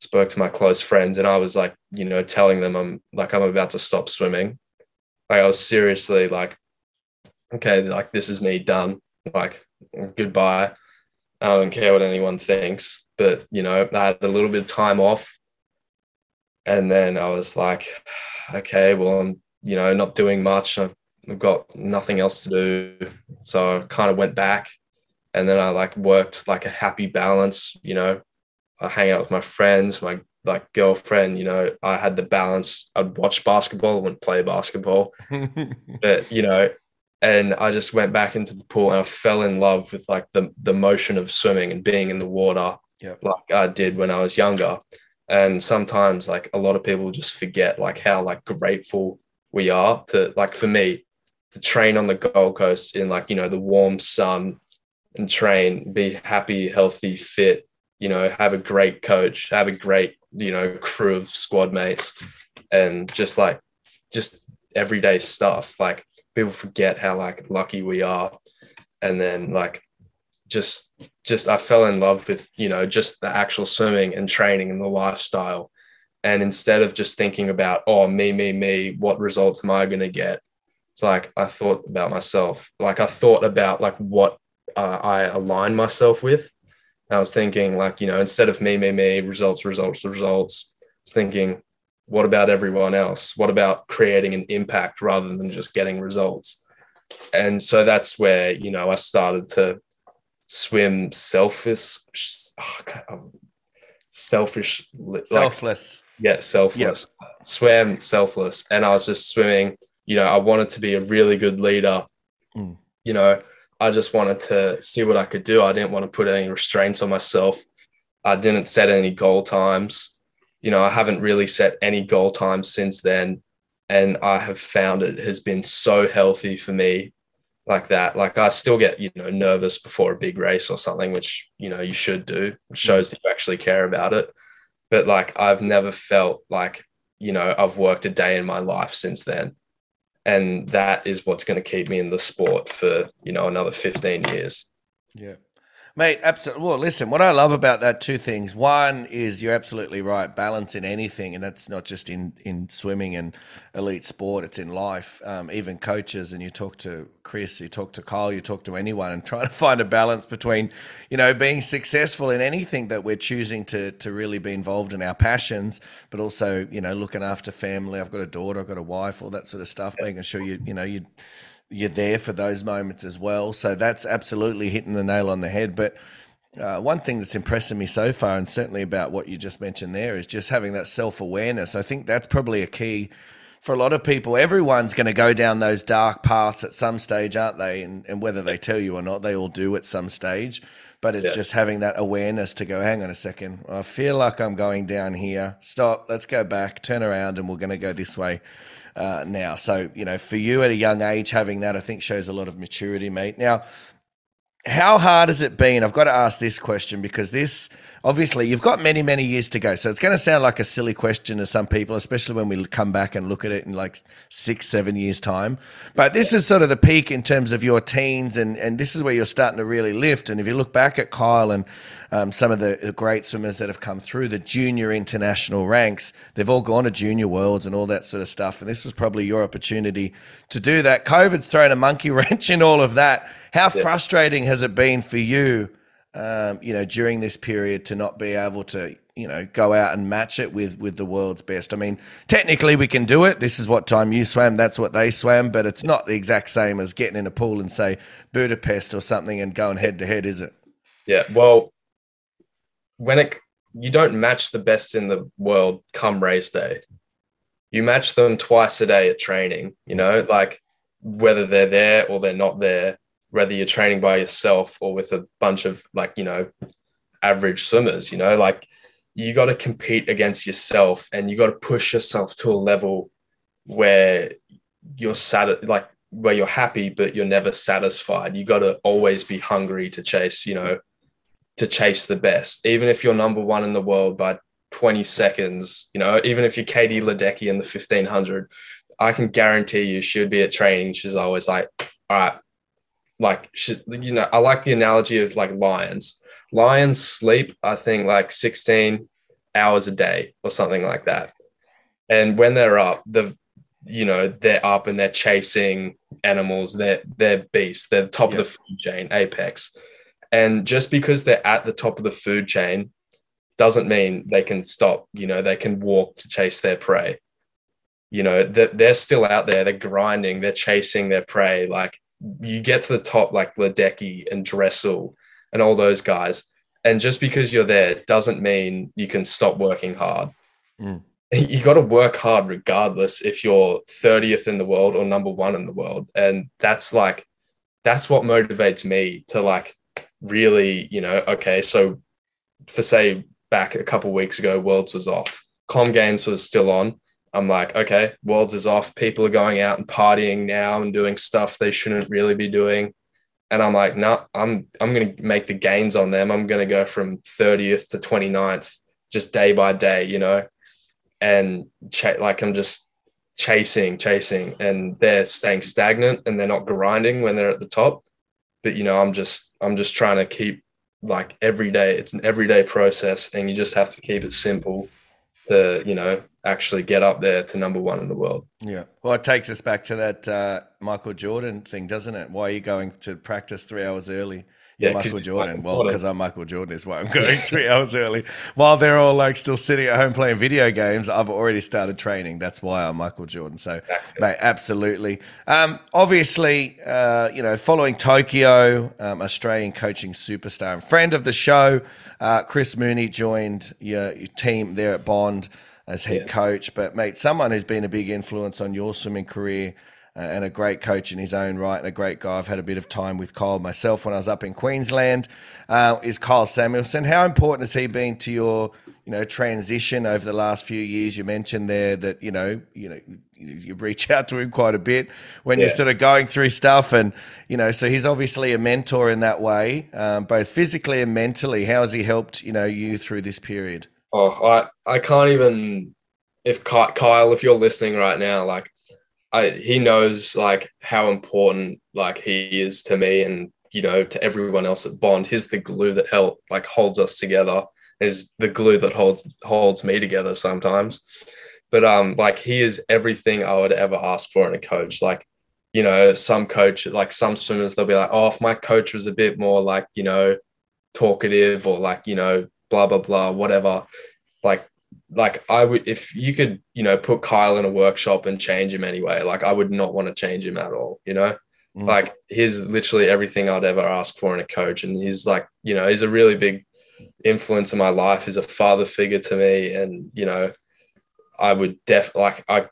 spoke to my close friends, and I was like, you know, telling them I'm like I'm about to stop swimming. Like I was seriously like, okay, like this is me done. Like goodbye. I don't care what anyone thinks. But, you know, I had a little bit of time off. And then I was like, okay, well, I'm, you know, not doing much. I've I've got nothing else to do. So I kind of went back and then I like worked like a happy balance, you know, I hang out with my friends, my like girlfriend, you know, I had the balance. I'd watch basketball, wouldn't play basketball, <laughs> but you know, and I just went back into the pool and I fell in love with like the the motion of swimming and being in the water, Yep. like I did when I was younger. And sometimes, like a lot of people just forget like how like grateful we are to like for me to train on the Gold Coast in like you know the warm sun and train, be happy, healthy, fit, you know, have a great coach, have a great, you know, crew of squad mates, and just like just everyday stuff. Like people forget how like lucky we are. And then like just just I fell in love with, you know, just the actual swimming and training and the lifestyle. And instead of just thinking about, oh, me, me, me, what results am I gonna get? It's like I thought about myself. Like I thought about like what uh, I align myself with. I was thinking like, you know, instead of me, me, me, results, results, results, I was thinking, what about everyone else? What about creating an impact rather than just getting results? And so that's where, you know, I started to swim selfish, oh, selfish, like, Selfless. yeah, selfless. Swam selfless. And I was just swimming. You know, I wanted to be a really good leader. Mm. You know, I just wanted to see what I could do. I didn't want to put any restraints on myself. I didn't set any goal times. You know, I haven't really set any goal times since then. And I have found it has been so healthy for me like that. Like I still get, you know, nervous before a big race or something, which, you know, you should do, which shows that you actually care about it but like I've never felt like you know I've worked a day in my life since then, and that is what's going to keep me in the sport for you know another fifteen years. Yeah. Mate, absolutely. Well, listen, what I love about that, two things. One is you're absolutely right, balance in anything, and that's not just in, in swimming and elite sport, it's in life. Um, even coaches, and you talk to Chris, you talk to Kyle, you talk to anyone, and <laughs> trying to find a balance between, you know, being successful in anything that we're choosing to, to really be involved in our passions, but also, you know, looking after family. I've got a daughter, I've got a wife, all that sort of stuff, making sure you, you know, you you're there for those moments as well. So that's absolutely hitting the nail on the head. But uh, one thing that's impressing me so far, and certainly about what you just mentioned there, is just having that self awareness. I think that's probably a key for a lot of people. Everyone's going to go down those dark paths at some stage, aren't they? And, and whether they tell you or not, they all do at some stage. But it's Yeah. just having that awareness to go, hang on a second, I feel like I'm going down here. Stop, let's go back, turn around, and we're going to go this way uh, now. So, you know, for you at a young age, having that, I think shows a lot of maturity, mate. Now, how hard has it been? I've got to ask this question because this, obviously, you've got many, many years to go. So it's going to sound like a silly question to some people, especially when we come back and look at it in like six, seven years' time. But this is sort of the peak in terms of your teens, and, and this is where you're starting to really lift. And if you look back at Kyle and um, some of the great swimmers that have come through the junior international ranks, they've all gone to junior worlds and all that sort of stuff. And this is probably your opportunity to do that. COVID's thrown a monkey <laughs> wrench in all of that. How frustrating has it been for you, um, you know, during this period to not be able to, you know, go out and match it with with the world's best? I mean, technically we can do it. This is what time you swam. That's what they swam, but it's not the exact same as getting in a pool and say Budapest or something and going head to head, is it? Yeah. Well, when it you don't match the best in the world come race day. You match them twice a day at training, you know, like whether they're there or they're not there, whether you're training by yourself or with a bunch of like, you know, average swimmers, you know, like you got to compete against yourself and you got to push yourself to a level where you're sat like where you're happy but you're never satisfied. You got to always be hungry to chase you know to chase the best. Even if you're number one in the world by 20 seconds you know even if you're katie ledecky in the 1500 i can guarantee you she would be at training. She's always like all right like you know i like the analogy of like lions lions sleep i think like 16 hours a day or something like that and when they're up the you know they're up and they're chasing animals they're they're beasts they're the top Yeah. of the food chain apex and just because they're at the top of the food chain doesn't mean they can stop you know they can walk to chase their prey you know, that they're still out there, they're grinding, they're chasing their prey. Like you get to the top, like Ledecky and Dressel and all those guys. And just because you're there doesn't mean you can stop working hard. Mm. <laughs> You got to work hard regardless if you're 30th in the world or number one in the world. And that's like, that's what motivates me to like really, you know, okay, so for say back a couple weeks ago, Worlds was off, Com Games was still on. I'm like, okay, Worlds is off. People are going out and partying now and doing stuff they shouldn't really be doing. And I'm like, no, nah, I'm I'm gonna make the gains on them. I'm gonna go from 30th to 29th, just day by day, you know, and ch- like I'm just chasing, chasing, and they're staying stagnant and they're not grinding when they're at the top. But you know, I'm just I'm just trying to keep like every day. It's an everyday process, and you just have to keep it simple to you know actually get up there to number one in the world. Yeah. Well, it takes us back to that uh, Michael Jordan thing, doesn't it? Why are you going to practice three hours early? yeah, Michael Jordan. Michael well, because I'm Michael Jordan is why I'm going <laughs> three hours early. While they're all like still sitting at home playing video games, I've already started training. That's why I'm Michael Jordan. So, exactly. mate, absolutely. Um, obviously, uh, you know, following Tokyo, um, Australian coaching superstar and friend of the show, uh, Chris Mooney joined your, your, team there at Bond as head yeah. coach. But, mate, someone who's been a big influence on your swimming career uh, and a great coach in his own right and a great guy. I've had a bit of time with Kyle myself when I was up in Queensland. Uh, is Kyle Samuelson? How important has he been to your you know transition over the last few years? You mentioned there that you know you know you reach out to him quite a bit when yeah. you're sort of going through stuff, and you know so he's obviously a mentor in that way, um, both physically and mentally. How has he helped you know you through this period? Oh, I I can't even if Kyle, if you're listening right now, like I he knows like how important like he is to me and you know to everyone else at Bond. He's the glue that help like holds us together. Is the glue that holds holds me together sometimes. But um like he is everything I would ever ask for in a coach. Like you know some coach like some swimmers they'll be like oh if my coach was a bit more like you know talkative or like you know blah blah blah whatever like like I would if you could, you know, put Kyle in a workshop and change him anyway, like I would not want to change him at all, you know? Mm. Like he's literally everything I'd ever ask for in a coach. And he's like, you know, he's a really big influence in my life. He's a father figure to me. And, you know, I would def like I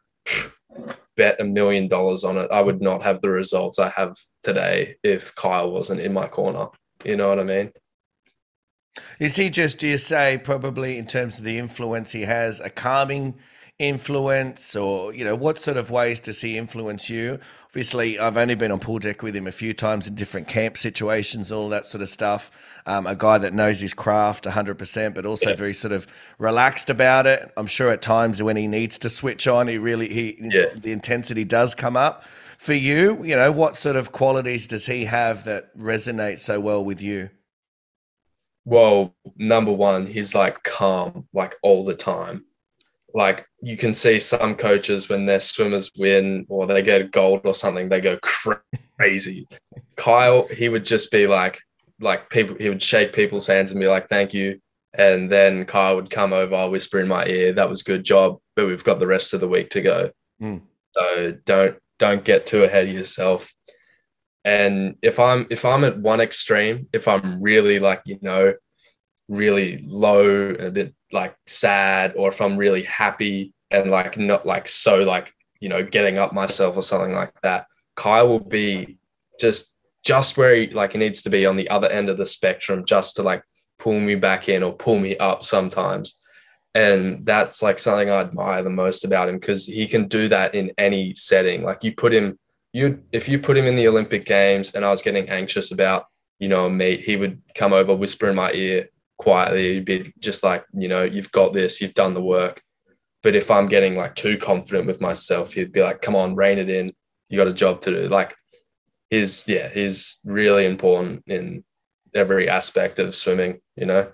bet a million dollars on it. I would not have the results I have today if Kyle wasn't in my corner. You know what I mean? Is he just, do you say, probably in terms of the influence he has, a calming influence, or, you know, what sort of ways does he influence you? Obviously, I've only been on pool deck with him a few times in different camp situations, all that sort of stuff. Um, a guy that knows his craft 100%, but also yeah. very sort of relaxed about it. I'm sure at times when he needs to switch on, he really, he, yeah. the intensity does come up. For you, you know, what sort of qualities does he have that resonate so well with you? Well, number one, he's like calm, like all the time. Like you can see some coaches when their swimmers win or they get gold or something, they go crazy. <laughs> Kyle, he would just be like, like people, he would shake people's hands and be like, thank you. And then Kyle would come over, whisper in my ear, that was good job, but we've got the rest of the week to go. Mm. So don't, don't get too ahead of yourself and if i'm if i'm at one extreme if i'm really like you know really low and a bit like sad or if i'm really happy and like not like so like you know getting up myself or something like that Kai will be just just where he like he needs to be on the other end of the spectrum just to like pull me back in or pull me up sometimes. And that's like something i admire the most about him because he can do that in any setting. Like you put him you if you put him in the Olympic Games and I was getting anxious about you know a meet, he would come over, whisper in my ear quietly. He'd be just like you know you've got this, you've done the work. But if I'm getting like too confident with myself, he'd be like, "Come on, rein it in. You got a job to do." Like, he's yeah, he's really important in every aspect of swimming. You know,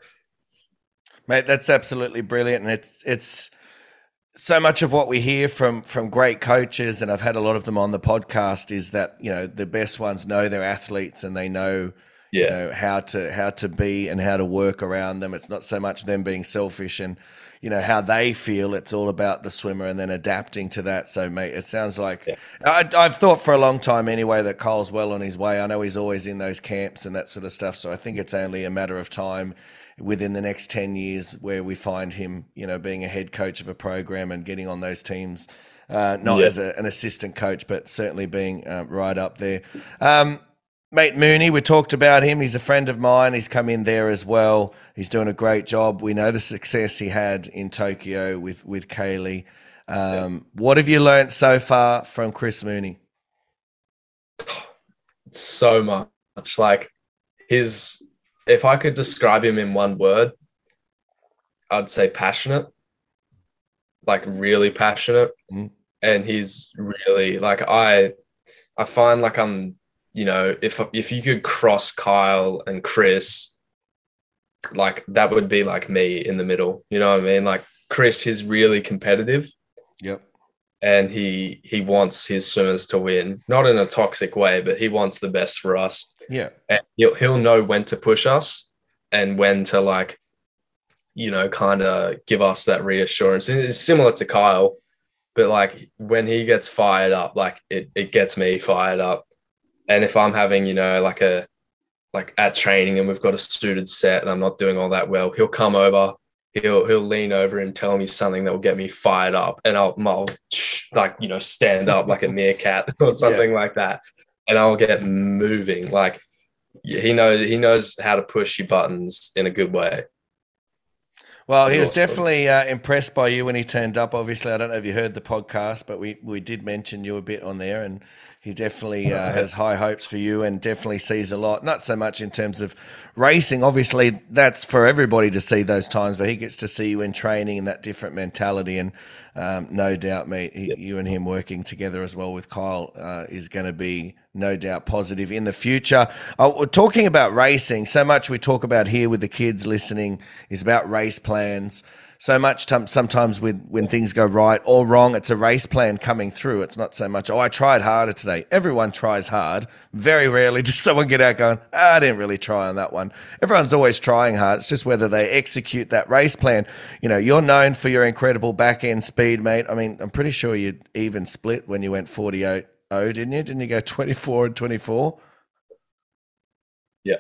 mate, that's absolutely brilliant, and it's it's so much of what we hear from from great coaches, and I've had a lot of them on the podcast, is that you know the best ones know their athletes and they know Yeah. you know how to how to be and how to work around them. It's not so much them being selfish and you know how they feel. It's all about the swimmer and then adapting to that. So, mate, it sounds like Yeah. I, I've thought for a long time anyway that Kyle's well on his way. I know he's always in those camps and that sort of stuff. So I think it's only a matter of time within the next 10 years where we find him, you know, being a head coach of a program and getting on those teams, uh, not Yeah. as a, an assistant coach, but certainly being uh, right up there. Um, Mate Mooney, we talked about him. He's a friend of mine. He's come in there as well. He's doing a great job. We know the success he had in Tokyo with with Kaylee. Um, What have you learnt so far from Chris Mooney? so much. Like his, if I could describe him in one word, I'd say passionate. Like really passionate, Mm. and he's really like I. I find like I'm, you know, if if you could cross Kyle and Chris, like that would be like me in the middle. You know what I mean? Like Chris, he's really competitive Yep. and he he wants his swimmers to win, not in a toxic way, but he wants the best for us. Yeah. And he'll he'll know when to push us and when to like, you know, kind of give us that reassurance. It's similar to Kyle, but like when he gets fired up, like it it gets me fired up. And if I'm having, you know, like a like at training and we've got a suited set and I'm not doing all that well, he'll come over, he'll he'll lean over and tell me something that will get me fired up, and I'll, I'll like you know stand up like a meerkat <laughs> or something like that, and I'll get moving. Like he knows he knows how to push your buttons in a good way. Well, he was definitely uh, impressed by you when he turned up. Obviously, I don't know if you heard the podcast, but we, we did mention you a bit on there, and he definitely uh, has high hopes for you and definitely sees a lot. Not so much in terms of racing. Obviously, that's for everybody to see those times, but he gets to see you in training and that different mentality. And um, no doubt, mate, he, you and him working together as well with Kyle uh, is going to be no doubt positive in the future. Uh, we're talking about racing, so much we talk about here with the kids listening is about race plans. So much tom- sometimes with when things go right or wrong, it's a race plan coming through. It's not so much, oh, I tried harder today. Everyone tries hard. Very rarely does <laughs> someone get out going, ah, I didn't really try on that one. Everyone's always trying hard. It's just whether they execute that race plan. You know, you're known for your incredible back end speed, mate. I mean, I'm pretty sure you even split when you went 48 0, didn't you? Didn't you go 24 and 24? Yeah.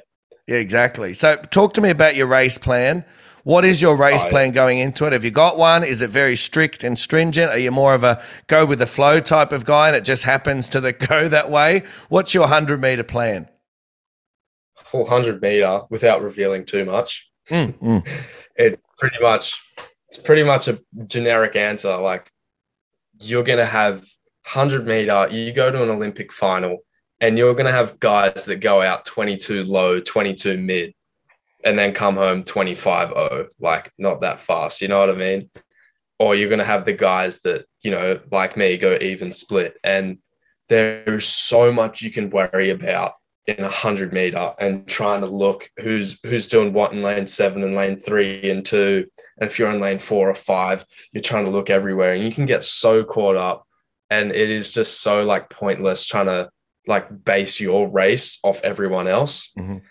Yeah, exactly. So, talk to me about your race plan. What is your race plan going into it? Have you got one? Is it very strict and stringent? Are you more of a go with the flow type of guy and it just happens to the <laughs> go that way? What's your 100 meter plan? 400 meter without revealing too much. Mm, mm. <laughs> it pretty much it's pretty much a generic answer like you're going to have 100 meter you go to an olympic final and you're going to have guys that go out 22 low 22 mid and then come home 25 0 like not that fast you know what i mean or you're going to have the guys that you know like me go even split and there's so much you can worry about in a hundred meter and trying to look who's who's doing what in lane seven and lane three and two. And if you're in lane four or five, you're trying to look everywhere and you can get so caught up. And it is just so like pointless trying to like base your race off everyone else. Mhm.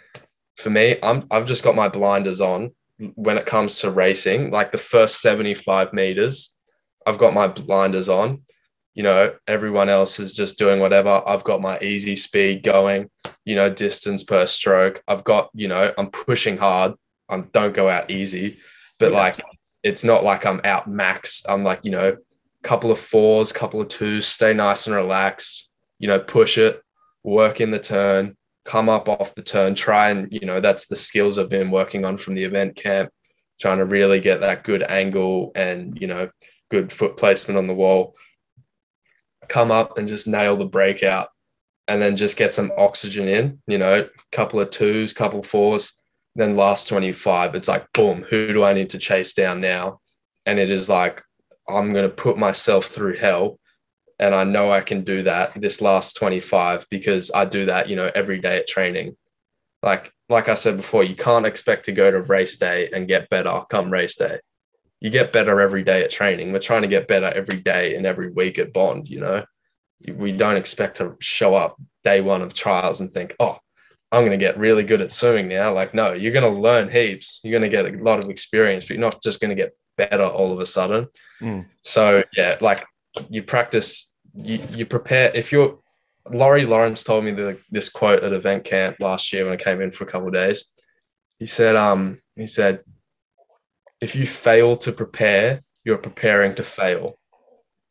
For me, I'm I've just got my blinders on when it comes to racing. Like the first 75 meters, I've got my blinders on. You know, everyone else is just doing whatever. I've got my easy speed going you know, distance per stroke. I've got, you know, I'm pushing hard. I don't go out easy, but Yeah. like it's, it's not like I'm out max. I'm like, you know, couple of fours, couple of twos, stay nice and relaxed, you know, push it, work in the turn, come up off the turn, try and, you know, that's the skills I've been working on from the event camp, trying to really get that good angle and, you know, good foot placement on the wall. Come up and just nail the breakout and then just get some oxygen in, you know, couple of twos, couple fours, then last 25, it's like, boom, who do I need to chase down now? And it is like, I'm going to put myself through hell. And I know I can do that this last 25 because I do that, you know, every day at training. Like, like I said before, you can't expect to go to race day and get better come race day. You get better every day at training. We're trying to get better every day and every week at Bond, you know we don't expect to show up day one of trials and think, oh, I'm going to get really good at swimming now. Like, no, you're going to learn heaps. You're going to get a lot of experience, but you're not just going to get better all of a sudden. Mm. So, yeah, like you practice, you, you prepare. If you're, Laurie Lawrence told me the, this quote at event camp last year when I came in for a couple of days. He said, um, he said, if you fail to prepare, you're preparing to fail.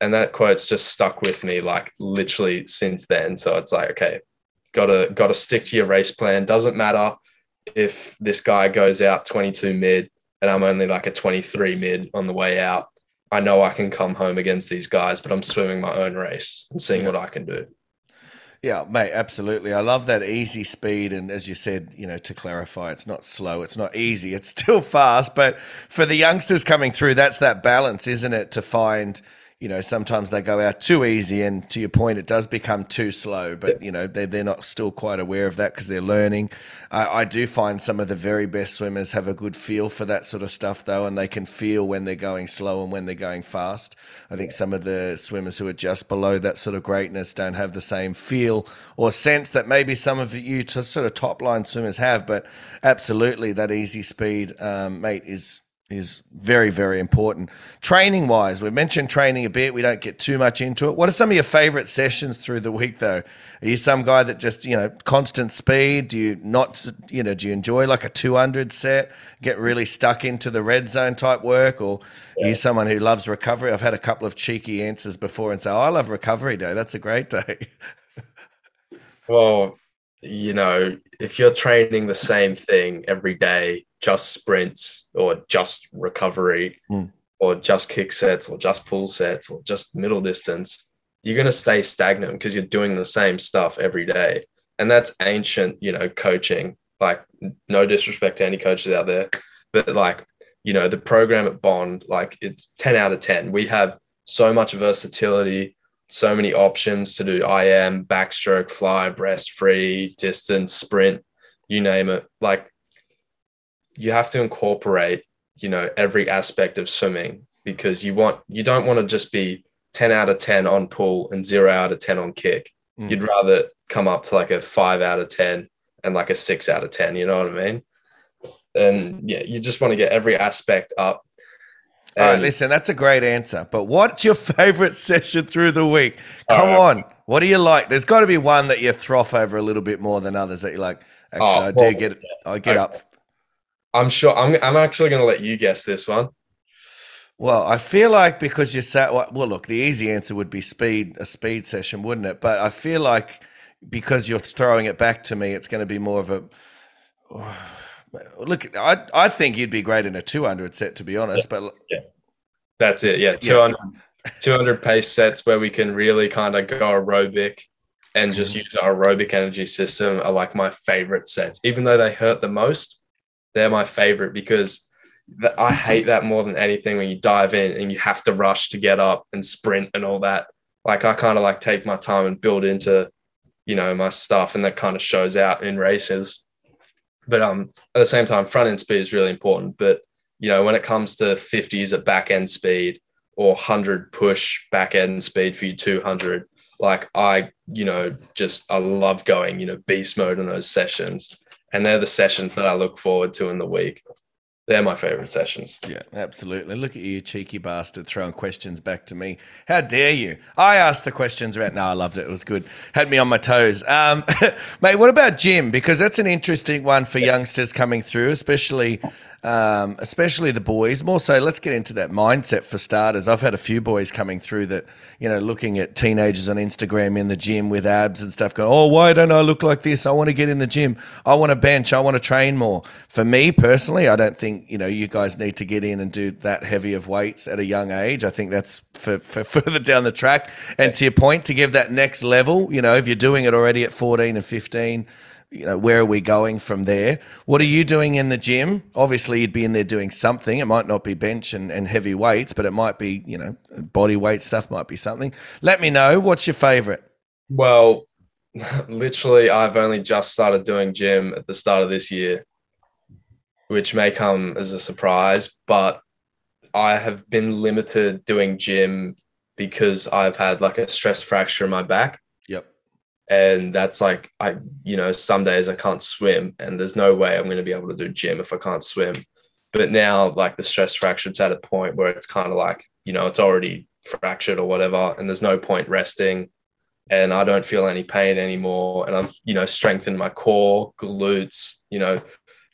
And that quote's just stuck with me like literally since then. So it's like, okay, gotta gotta stick to your race plan. Doesn't matter if this guy goes out 22 mid and I'm only like a 23 mid on the way out. I know I can come home against these guys, but I'm swimming my own race and seeing what I can do. Yeah, mate, absolutely. I love that easy speed. And as you said, you know, to clarify, it's not slow, it's not easy, it's <laughs> still fast. But for the youngsters coming through, that's that balance, isn't it? To find, you know, sometimes they go out too easy, and to your point, it does become too slow. But you know, they're, they're not still quite aware of that because they're learning. I do find some of the very best swimmers have a good feel for that sort of stuff, though, and they can feel when they're going slow and when they're going fast. I think some of the swimmers who are just below that sort of greatness don't have the same feel or sense that maybe some of you to sort of top line swimmers have. But absolutely, that easy speed, um, mate, is is very, very important. Training wise, we mentioned training a bit. We don't get too much into it. What are some of your favorite sessions through the week, though? Are you some guy that just, you know, constant speed? Do you not, you know, do you enjoy like a 200 set, get really stuck into the red zone type work? Or yeah. are you someone who loves recovery? I've had a couple of cheeky answers before and say, oh, I love recovery day. That's a great day. <laughs> well, you know, if you're training the same thing every day, just sprints or just recovery mm. or just kick sets or just pull sets or just middle distance, you're going to stay stagnant because you're doing the same stuff every day. And that's ancient, you know, coaching. Like, no disrespect to any coaches out there, but like, you know, the program at Bond, like it's 10 out of 10. We have so much versatility, so many options to do IM, backstroke, fly, breast free, distance, sprint, you name it. Like, you have to incorporate you know every aspect of swimming because you want you don't want to just be 10 out of 10 on pull and 0 out of 10 on kick mm. you'd rather come up to like a 5 out of 10 and like a 6 out of 10 you know what i mean and yeah you just want to get every aspect up all right listen that's a great answer but what's your <laughs> favorite session through the week come right. on what do you like there's got to be one that you throw over a little bit more than others that you're like actually oh, i do well, get i get okay. up I'm sure I'm I'm actually going to let you guess this one. Well, I feel like because you sat well, look, the easy answer would be speed, a speed session, wouldn't it? But I feel like because you're throwing it back to me, it's going to be more of a. <sighs> look, I I think you'd be great in a 200 set, to be honest. Yeah. But yeah, that's it. Yeah, 200, yeah. 200 pace sets where we can really kind of go aerobic and just mm-hmm. use our aerobic energy system are like my favorite sets, even though they hurt the most they're my favorite because I hate that more than anything when you dive in and you have to rush to get up and sprint and all that. Like I kind of like take my time and build into, you know, my stuff, and that kind of shows out in races. But um, at the same time, front end speed is really important. But you know, when it comes to 50s at back end speed or 100 push back end speed for you 200, like I, you know, just I love going, you know, beast mode in those sessions and they're the sessions that I look forward to in the week. They're my favorite sessions. Yeah, absolutely. Look at you, cheeky bastard, throwing questions back to me. How dare you? I asked the questions about. No, I loved it. It was good. Had me on my toes. Um, <laughs> mate, what about gym? Because that's an interesting one for youngsters coming through, especially um, especially the boys. More so, let's get into that mindset for starters. I've had a few boys coming through that, you know, looking at teenagers on Instagram in the gym with abs and stuff, going, oh, why don't I look like this? I want to get in the gym. I want to bench. I want to train more. For me personally, I don't think, you know, you guys need to get in and do that heavy of weights at a young age. I think that's for, for <laughs> further down the track. And to your point, to give that next level, you know, if you're doing it already at 14 and 15, you know, where are we going from there? What are you doing in the gym? Obviously, you'd be in there doing something. It might not be bench and, and heavy weights, but it might be, you know, body weight stuff might be something. Let me know. What's your favorite? Well, <laughs> literally, I've only just started doing gym at the start of this year, which may come as a surprise, but I have been limited doing gym because I've had like a stress fracture in my back And that's like I, you know, some days I can't swim, and there's no way I'm going to be able to do gym if I can't swim. But now, like the stress fracture's at a point where it's kind of like, you know, it's already fractured or whatever, and there's no point resting. And I don't feel any pain anymore. And I've, you know, strengthened my core, glutes, you know,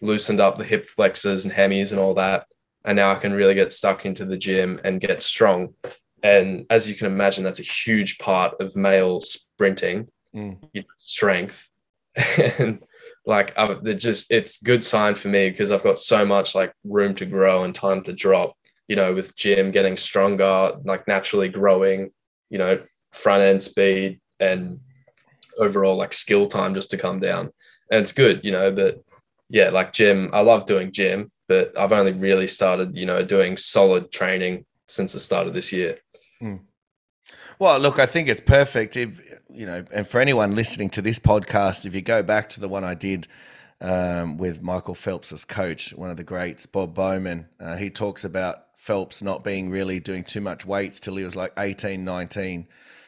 loosened up the hip flexors and hammies and all that. And now I can really get stuck into the gym and get strong. And as you can imagine, that's a huge part of male sprinting, mm. you know, strength. <laughs> and like I've, it just it's good sign for me because I've got so much like room to grow and time to drop. You know, with gym getting stronger, like naturally growing. You know, front end speed and overall like skill time just to come down. And it's good, you know, that yeah, like gym. I love doing gym, but I've only really started, you know, doing solid training since the start of this year. Mm. Well, look, I think it's perfect. If you know, and for anyone listening to this podcast, if you go back to the one I did um, with Michael Phelps as coach, one of the greats, Bob Bowman, uh, he talks about Phelps not being really doing too much weights till he was like 18, 19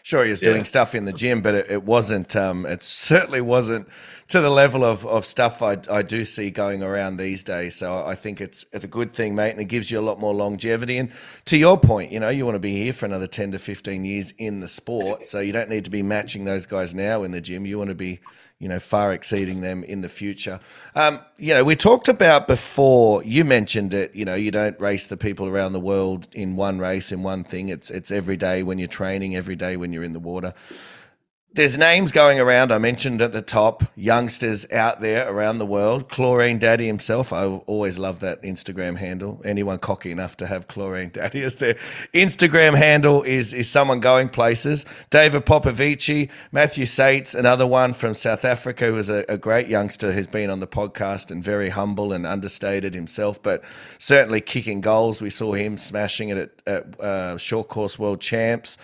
sure he was doing yeah. stuff in the gym, but it, it wasn't. Um, it certainly wasn't to the level of, of stuff I, I do see going around these days. So I think it's it's a good thing, mate, and it gives you a lot more longevity. And to your point, you know, you want to be here for another ten to fifteen years in the sport, <laughs> so you don't need to be matching those guys now in the gym. You want to be you know, far exceeding them in the future. Um, you know, we talked about before. You mentioned it. You know, you don't race the people around the world in one race in one thing. It's it's every day when you're training, every day when you're in the water there's names going around. I mentioned at the top, youngsters out there around the world. Chlorine Daddy himself. I always love that Instagram handle. Anyone cocky enough to have Chlorine Daddy as their Instagram handle is is someone going places. David Popovici, Matthew Sates, another one from South Africa who is a, a great youngster who's been on the podcast and very humble and understated himself, but certainly kicking goals. We saw him smashing it at, at uh, short course world champs.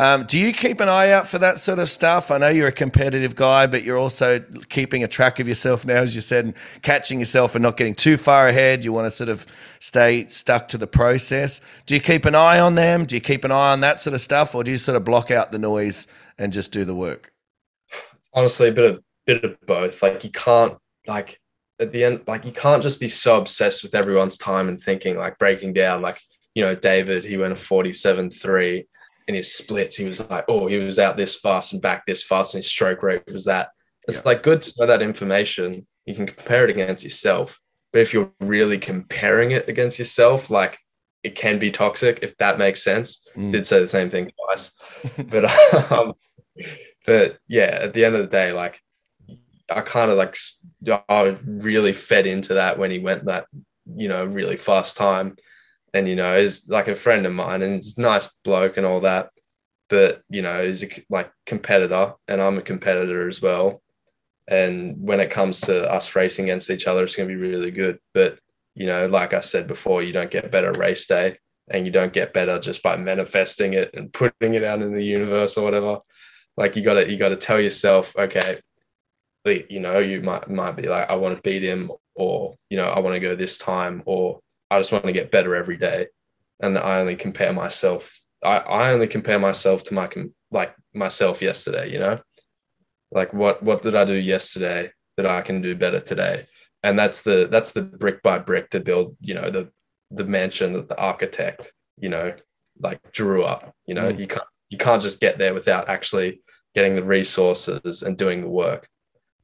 Um, do you keep an eye out for that sort of stuff? I know you're a competitive guy, but you're also keeping a track of yourself now, as you said, and catching yourself and not getting too far ahead. You want to sort of stay stuck to the process. Do you keep an eye on them? Do you keep an eye on that sort of stuff, or do you sort of block out the noise and just do the work? Honestly, a bit of bit of both. Like you can't like at the end, like you can't just be so obsessed with everyone's time and thinking like breaking down like you know David he went a 47 3 in his splits, he was like, oh, he was out this fast and back this fast, and his stroke rate was that. It's yeah. like good to know that information. You can compare it against yourself. But if you're really comparing it against yourself, like it can be toxic, if that makes sense. Mm. Did say the same thing twice. <laughs> but um, but yeah, at the end of the day, like I kind of like I really fed into that when he went that, you know, really fast time and you know is like a friend of mine and he's nice bloke and all that but you know he's a like competitor and i'm a competitor as well. And when it comes to us racing against each other it's going to be really good. But you know like i said before you don't get better race day and you don't get better just by manifesting it and putting it out in the universe or whatever. Like you got to you got to tell yourself okay you know you might might be like i want to beat him or you know i want to go this time or I just want to get better every day. And I only compare myself. I, I only compare myself to my like myself yesterday, you know? Like what what did I do yesterday that I can do better today? And that's the that's the brick by brick to build, you know, the the mansion that the architect, you know, like drew up. You know, mm. you can't you can't just get there without actually getting the resources and doing the work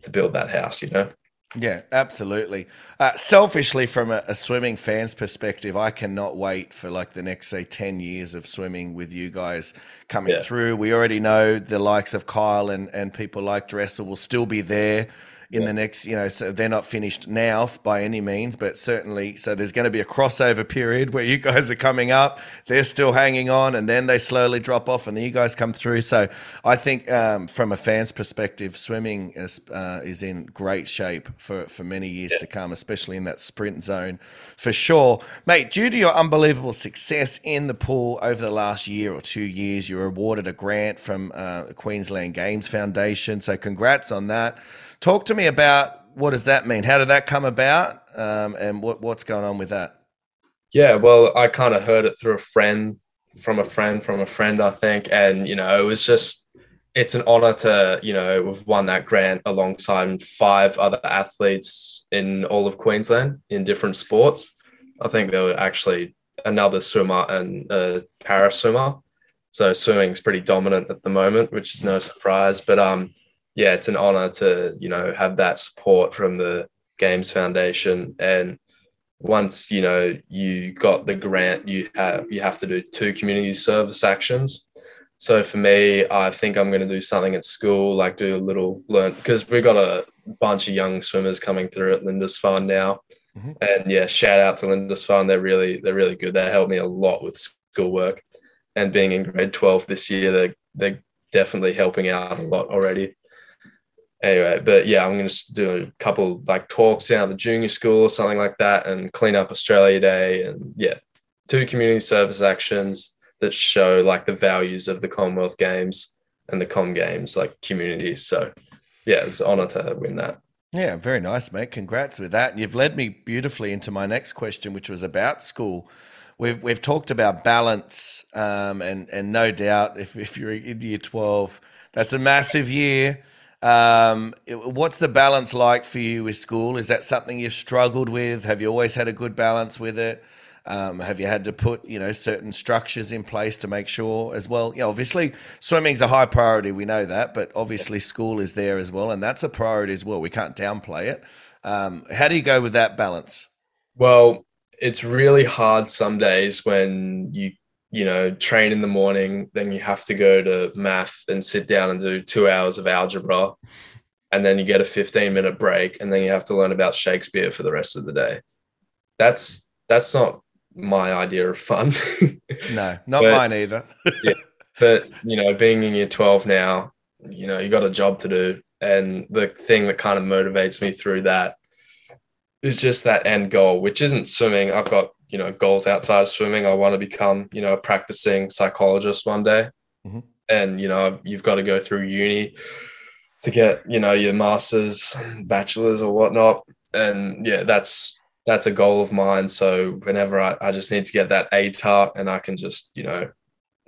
to build that house, you know? Yeah, absolutely. Uh, selfishly, from a, a, swimming fan's perspective, I cannot wait for like the next, say, 10 years of swimming with you guys coming yeah. through. We already know the likes of Kyle and, and people like Dressel will still be there in yeah. the next, you know, so they're not finished now by any means, but certainly, so there's going to be a crossover period <laughs> where you guys are coming up, they're still hanging on, and then they slowly drop off, and then you guys come through. So I think um, from a fan's perspective, swimming is, uh, is in great shape for, for many years yeah. to come, especially in that sprint zone for sure. Mate, due to your unbelievable success in the pool over the last year or two years, you were awarded a grant from uh, the Queensland Games Foundation. So congrats on that. Talk to me about what does that mean? How did that come about, um, and what, what's going on with that? Yeah, well, I kind of heard it through a friend, from a friend, from a friend, I think, and you know, it was just it's an honor to, you know, we've won that grant alongside five other athletes in all of Queensland in different sports. I think there were actually another swimmer and a para swimmer. So swimming is pretty dominant at the moment, which is no surprise. But um, yeah, it's an honor to you know have that support from the Games Foundation. And once you know you got the grant, you have you have to do two community service actions. So for me, I think I'm going to do something at school, like do a little learn because we've got a bunch of young swimmers coming through at Lindisfarne now. Mm-hmm. And yeah, shout out to Lindisfarne. They're really they're really good. They helped me a lot with schoolwork. And being in grade 12 this year, they're they're definitely helping out a lot already. Anyway, but yeah, I'm gonna do a couple like talks down at the junior school or something like that and clean up Australia Day and yeah, two community service actions that show like the values of the Commonwealth Games and the Com Games, like community. So yeah, it's an honor to win that. Yeah, very nice, mate. Congrats with that. And You've led me beautifully into my next question, which was about school. We've we've talked about balance, um, and and no doubt, if if you're in year twelve, that's a massive year. Um, what's the balance like for you with school? Is that something you've struggled with? Have you always had a good balance with it? Um, have you had to put you know certain structures in place to make sure as well? You know, obviously swimming's a high priority. We know that, but obviously school is there as well, and that's a priority as well. We can't downplay it. Um, how do you go with that balance? Well, it's really hard some days when you you know train in the morning, then you have to go to math and sit down and do two hours of algebra, and then you get a fifteen minute break, and then you have to learn about Shakespeare for the rest of the day. That's that's not my idea of fun. <laughs> no, not but, mine either. <laughs> yeah, but you know, being in year twelve now, you know, you got a job to do, and the thing that kind of motivates me through that is just that end goal, which isn't swimming. I've got you know goals outside of swimming. I want to become you know a practicing psychologist one day, mm-hmm. and you know you've got to go through uni to get you know your masters, bachelors, or whatnot. And yeah, that's that's a goal of mine. So whenever I, I just need to get that ATAR and I can just, you know,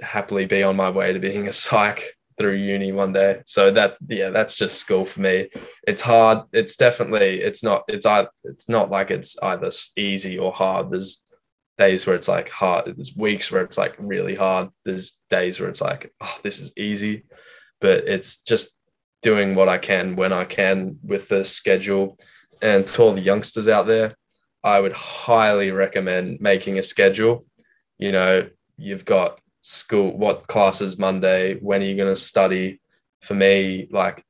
happily be on my way to being a psych through uni one day. So that yeah, that's just school for me. It's hard. It's definitely it's not it's I it's not like it's either easy or hard. There's days where it's like hard. There's weeks where it's like really hard. There's days where it's like, oh, this is easy. But it's just doing what I can when I can with the schedule. And to all the youngsters out there, I would highly recommend making a schedule. You know, you've got school, what classes Monday, when are you going to study? For me, like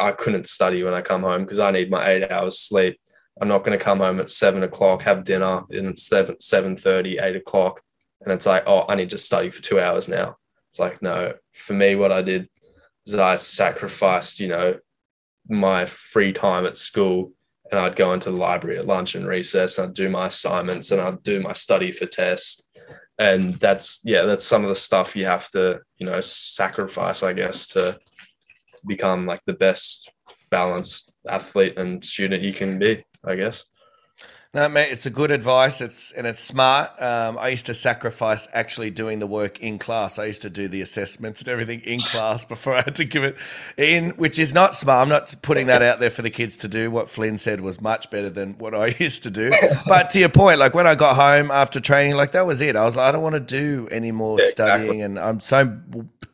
I couldn't study when I come home because I need my eight hours sleep. I'm not going to come home at seven o'clock, have dinner, and it's seven seven thirty, eight o'clock, and it's like, oh, I need to study for two hours now. It's like, no. For me, what I did is I sacrificed, you know, my free time at school and I'd go into the library at lunch and recess. And I'd do my assignments and I'd do my study for tests. And that's yeah, that's some of the stuff you have to you know sacrifice, I guess, to become like the best balanced athlete and student you can be. I guess. No, mate, it's a good advice. It's and it's smart. Um, I used to sacrifice actually doing the work in class. I used to do the assessments and everything in class <laughs> before I had to give it in, which is not smart. I'm not putting that out there for the kids to do. What Flynn said was much better than what I <laughs> used to do. But to your point, like when I got home after training, like that was it. I was like, I don't want to do any more yeah, studying, exactly. and I'm so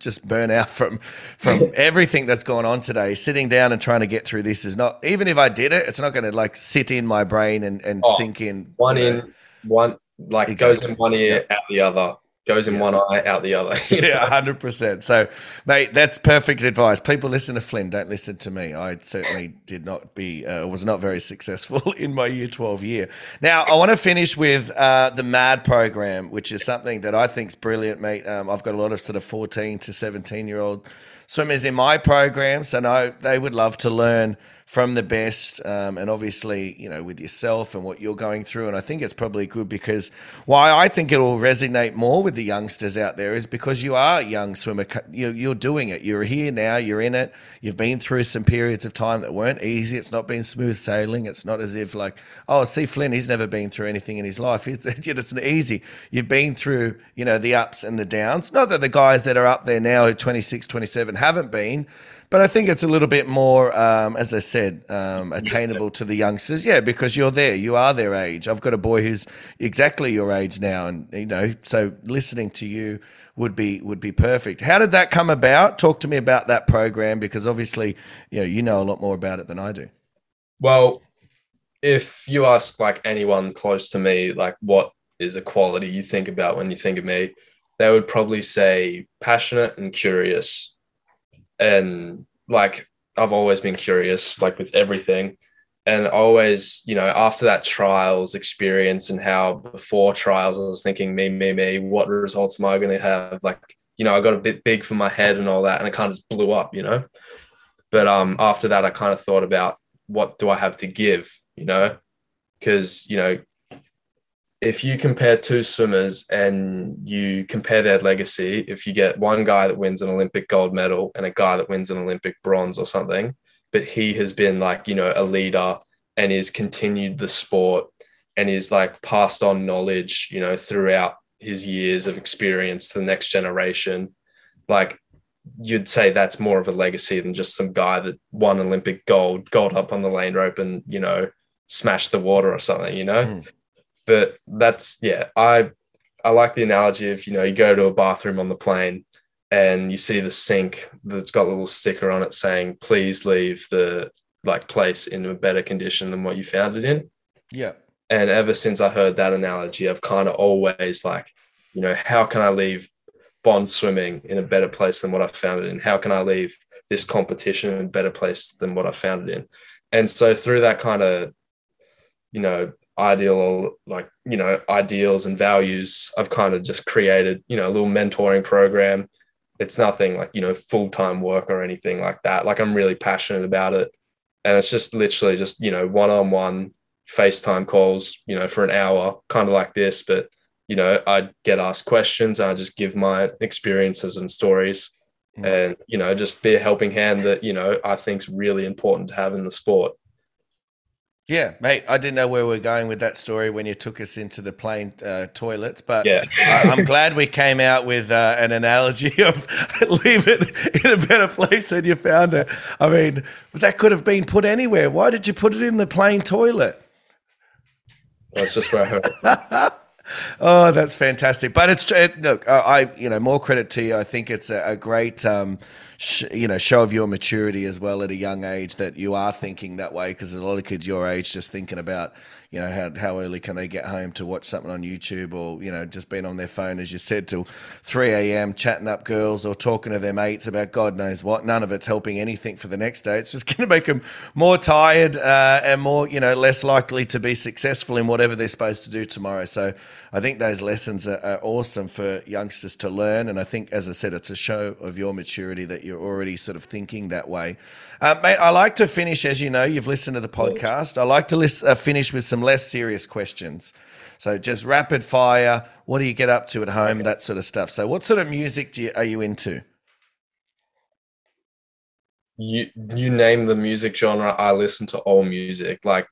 just burn out from from everything that's going on today. Sitting down and trying to get through this is not even if I did it, it's not going to like sit in my brain and, and oh, sink in. One in, know. one like exactly. goes in one ear, out the other goes in yeah. one eye, out the other. <laughs> yeah, hundred percent. So, mate, that's perfect advice. People listen to Flynn, don't listen to me. I certainly did not be, uh, was not very successful <laughs> in my year twelve year. Now, I want to finish with uh, the MAD program, which is something that I think is brilliant, mate. Um, I've got a lot of sort of fourteen to seventeen year old swimmers in my program, so no, they would love to learn from the best, um, and obviously, you know, with yourself and what you're going through. And I think it's probably good because why I think it will resonate more with the youngsters out there is because you are a young swimmer. You're doing it. You're here now. You're in it. You've been through some periods of time that weren't easy. It's not been smooth sailing. It's not as if like, oh, see Flynn, he's never been through anything in his life. It's <laughs> just easy. You've been through, you know, the ups and the downs. Not that the guys that are up there now, who 26 27, haven't been. But I think it's a little bit more, um, as I said, um, attainable to the youngsters. Yeah, because you're there, you are their age. I've got a boy who's exactly your age now, and you know, so listening to you would be would be perfect. How did that come about? Talk to me about that program because obviously, you know, you know a lot more about it than I do. Well, if you ask like anyone close to me, like what is a quality you think about when you think of me, they would probably say passionate and curious and like I've always been curious, like with everything. And always, you know, after that trials experience and how before trials, I was thinking, me, me, me, what results am I going to have? Like, you know, I got a bit big for my head and all that, and it kind of just blew up, you know. But um, after that, I kind of thought about what do I have to give, you know, because you know, if you compare two swimmers and you compare their legacy, if you get one guy that wins an Olympic gold medal and a guy that wins an Olympic bronze or something, but he has been like, you know, a leader and is continued the sport and is like passed on knowledge, you know, throughout his years of experience to the next generation, like you'd say that's more of a legacy than just some guy that won Olympic gold, got up on the lane rope and, you know, smashed the water or something, you know? Mm but that's yeah i i like the analogy of you know you go to a bathroom on the plane and you see the sink that's got a little sticker on it saying please leave the like place in a better condition than what you found it in. Yeah. And ever since i heard that analogy i've kind of always like you know how can i leave bond swimming in a better place than what i found it in? How can i leave this competition in a better place than what i found it in? And so through that kind of you know ideal like you know ideals and values i've kind of just created you know a little mentoring program. It's nothing like you know full-time work or anything like that. Like i'm really passionate about it. And it's just literally just you know one-on-one facetime calls you know for an hour kind of like this. But you know i get asked questions i just give my experiences and stories. Mm. and you know just be a helping hand that you know i think is really important to have in the sport yeah, mate. I didn't know where we are going with that story when you took us into the plane uh, toilets, but yeah. I, am glad we came out with uh, an analogy <laughs> of leave it in a better place than you found it. I mean, that could have been put anywhere. Why did you put it in the plane toilet? That's just where I heard. It. <laughs> oh, that's fantastic. But it's it, look, I you know more credit to you. I think it's a, a great. Um, sh- you know show of your maturity as well at a young age that you are thinking that way because a lot of kids your age just thinking about you know how, how early can they get home to watch something on YouTube or you know just being on their phone as you said till 3 a.m. chatting up girls or talking to their mates about God knows what none of it's helping anything for the next day it's just <laughs> going to make them more tired uh, and more you know less likely to be successful in whatever they're supposed to do tomorrow so I think those lessons are, are awesome for youngsters to learn and I think as I said it's a show of your maturity that you're already sort of thinking that way. Uh, mate, I like to finish, as you know, you've listened to the podcast. I like to list, uh, finish with some less serious questions. So just rapid fire. What do you get up to at home? Okay. That sort of stuff. So, what sort of music do you, are you into? You you name the music genre. I listen to all music. Like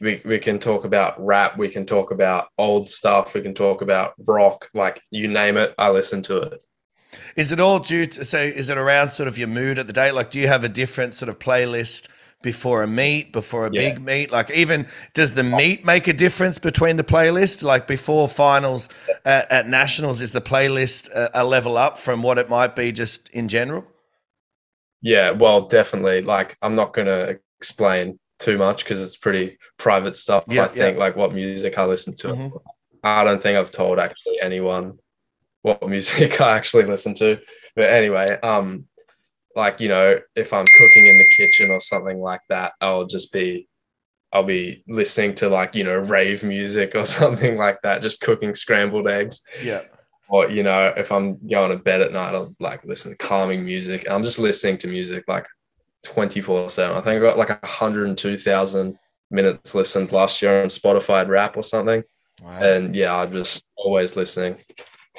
we, we can talk about rap, we can talk about old stuff, we can talk about rock, like you name it, I listen to it. Is it all due to, so is it around sort of your mood at the day? Like, do you have a different sort of playlist before a meet, before a yeah. big meet? Like, even does the meet make a difference between the playlist? Like, before finals at, at nationals, is the playlist a, a level up from what it might be just in general? Yeah, well, definitely. Like, I'm not going to explain too much because it's pretty private stuff. Yeah, I think yeah. like what music I listen to. Mm-hmm. I don't think I've told actually anyone what <laughs> music I actually listen to. But anyway, um, like you know, if I'm cooking in the kitchen or something like that, I'll just be, I'll be listening to like you know rave music or <laughs> something like that, just cooking scrambled eggs. Yeah. Or you know, if I'm going to bed at night, I'll like listen to calming music. I'm just listening to music like 24 seven. I think I got like 102,000 minutes listened last year on Spotify Wrapped or something. Wow. And yeah, I'm just always listening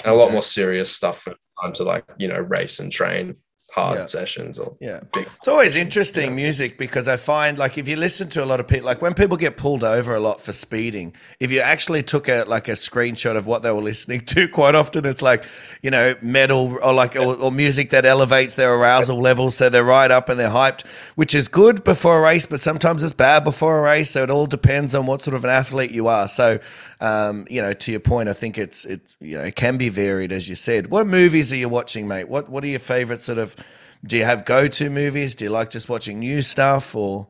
and a lot more serious stuff when it's time to like you know race and train hard Yeah. sessions or Yeah. big. It's always interesting music because I find like if you listen to a lot of people, like when people get pulled over a lot for speeding, if you actually took a like a screenshot of what they were listening <laughs> to, quite often it's like you know metal or like or, or music that elevates their arousal levels, so they're right up and they're hyped, which is good before a race, but sometimes it's bad before a race. So it all depends on what sort of an athlete you are. So um, you know, to your point, I think it's it's you know it can be varied as you said. What movies are you watching, mate? What what are your favorite sort of do you have go to movies? Do you like just watching new stuff or?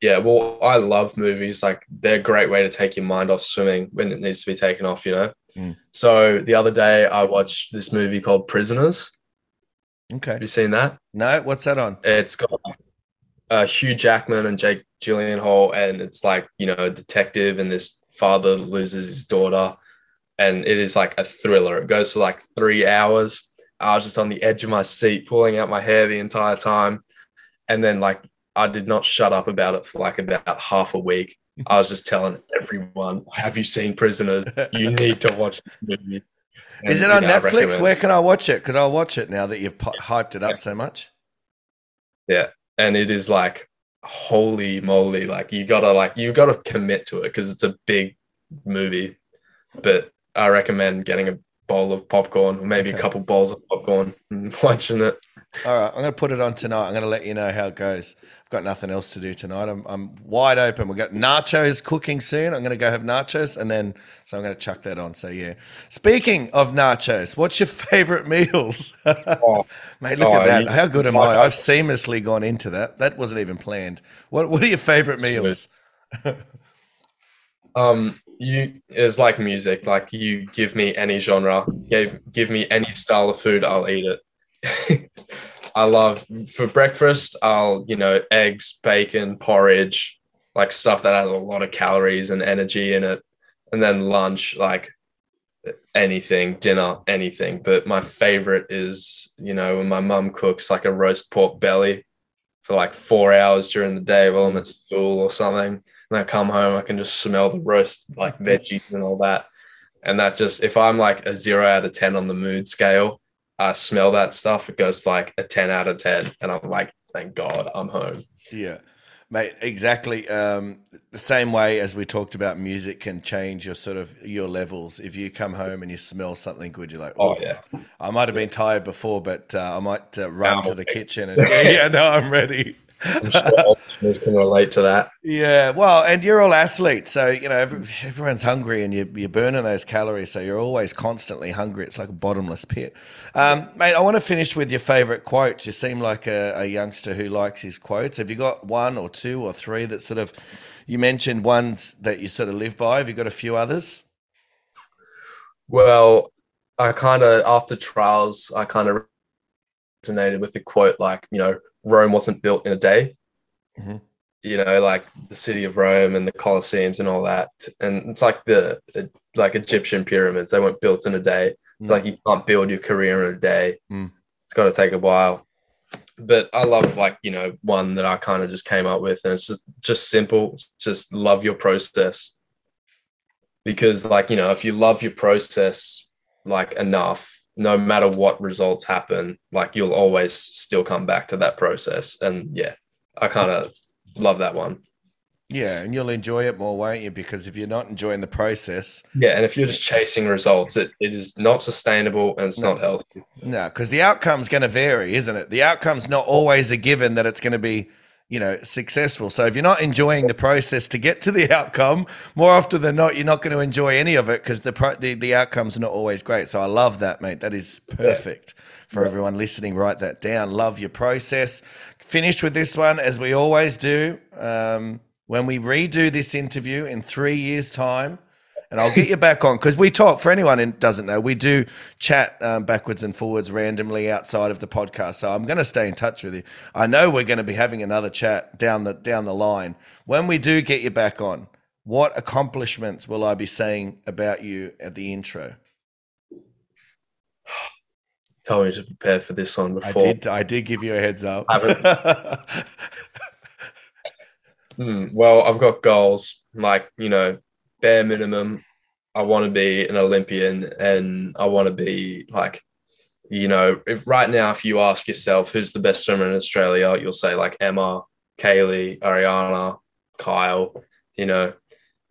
Yeah, well, I love movies. Like they're a great way to take your mind off swimming when it needs to be taken off, you know. Mm. So the other day I watched this movie called Prisoners. Okay. Have you seen that? No, what's that on? It's got uh, Hugh Jackman and Jake Gyllenhaal, and it's like you know a detective, and this father loses his daughter, and it is like a thriller. It goes for like three hours. I was just on the edge of my seat, pulling out my hair the entire time, and then like I did not shut up about it for like about half a week. I was just telling everyone, "Have you seen Prisoners? You <laughs> need to watch movie." Is it on yeah, I Netflix? Where can I watch it? Because I'll watch it now that you've hyped it up so much. Yeah. And it is like, holy moly. Like, you gotta, like, you gotta commit to it because it's a big movie. But I recommend getting a bowl of popcorn, or maybe Okay. a couple bowls of popcorn and <laughs> watching it. All right, I'm to put it on tonight. I'm to let you know how it goes. I've got nothing else to do tonight. I'm, I'm wide open. We've got nachos cooking soon. I'm going to go have nachos and then, so I'm going to chuck that on. So, yeah. Speaking of nachos, what's your <laughs> favorite meals? <laughs> Mate, look Oh, at that. you- How good am I? I've seamlessly gone into that. That wasn't even planned. What, what are your favorite meals? <laughs> Um, you is like music. Like you give me any genre, give give me any style of food, I'll eat it. I love for breakfast. I'll you know eggs, bacon, porridge, like stuff that has a lot of calories and energy in it. And then lunch, like anything, dinner, anything. But my favorite is you know when my mum cooks like a roast pork belly for like four hours during the day while I'm at school or something. And I come home, I can just smell the roast like veggies and all that. And that just, if I'm like a zero out of 10 on the mood scale, I smell that stuff, it goes like a 10 out of 10. And I'm like, thank God I'm home. Yeah, mate, exactly. Um, the same way as we talked about music can change your sort of your levels. If you come home and you smell something good, you're like, Oh, yeah. I might have been tired before, but uh, I might uh, run to the ready." kitchen and yeah, <laughs> yeah, no, I'm ready. I'm sure all listeners can relate to that. Yeah, well, and you're all athletes, so you know every, everyone's hungry, and you're, you're burning those calories, so you're always constantly hungry. It's like a bottomless pit, um, mate. I want to finish with your favorite quotes. You seem like a, a youngster who likes his quotes. Have you got one or two or three that sort of you mentioned ones that you sort of live by? Have you got a few others? Well, I kind of, after trials, I kind of resonated with the quote like, you know, Rome wasn't built in a day. Mhm. You know, like the city of Rome and the Colosseums and all that. And it's like the, the like Egyptian pyramids, they weren't built in a day. It's Mm. like you can't build your career in a day. Mm. It's got to take a while. But I love like, you know, one that I kind of just came up with and it's just just simple, just love your process. Because like, you know, if you love your process like enough, no matter what results happen, like you'll always still come back to that process. And yeah, I kind of love that one. Yeah, and you'll enjoy it more, won't you? Because if you're not enjoying the process, Yeah. And if you're just chasing results, it, it is not sustainable and it's No. not healthy. No, because the outcome's going to vary, isn't it? The outcome's not always a given that it's going to be, you know, successful. So if you're not enjoying the process to get to the <laughs> outcome, more often than not, you're not going to enjoy any of it because the, pro- the the outcome's are not always great. So I love that, mate. That is perfect for everyone listening. Write that down. Love your process. Finished with this one as we always do. Um, when we redo this interview in three years' time, and I'll get you back on because we talk. For anyone who doesn't know, we do chat um, backwards and forwards randomly outside of the podcast. So I'm going to stay in touch with you. I know we're going to be having another chat down the down the line. When we do get you back on, what accomplishments will I be saying about you at the intro? Told me to prepare for this one I before. did. I did give you a heads up. <laughs> Hmm, well, I've got goals like, you know, bare minimum. I want to be an Olympian and I want to be like you know, if right now, if you ask yourself who's the best swimmer in Australia, you'll say like Emma, Kaylee, Ariarne, Kyle, you know,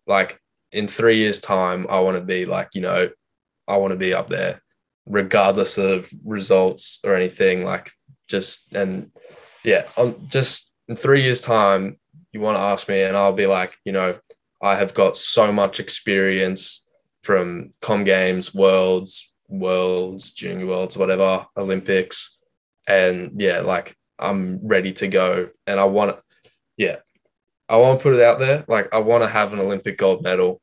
like in three years' time, I want to be like, you know, I want to be up there, regardless of results or anything. Like, just and yeah, I'm just in three years' time, you want to ask me, and I'll be like, you know, I have got so much experience from com games, worlds, worlds, junior worlds, whatever, Olympics. And yeah, like I'm ready to go. And I want to, yeah, I want to put it out there. Like I want to have an Olympic gold medal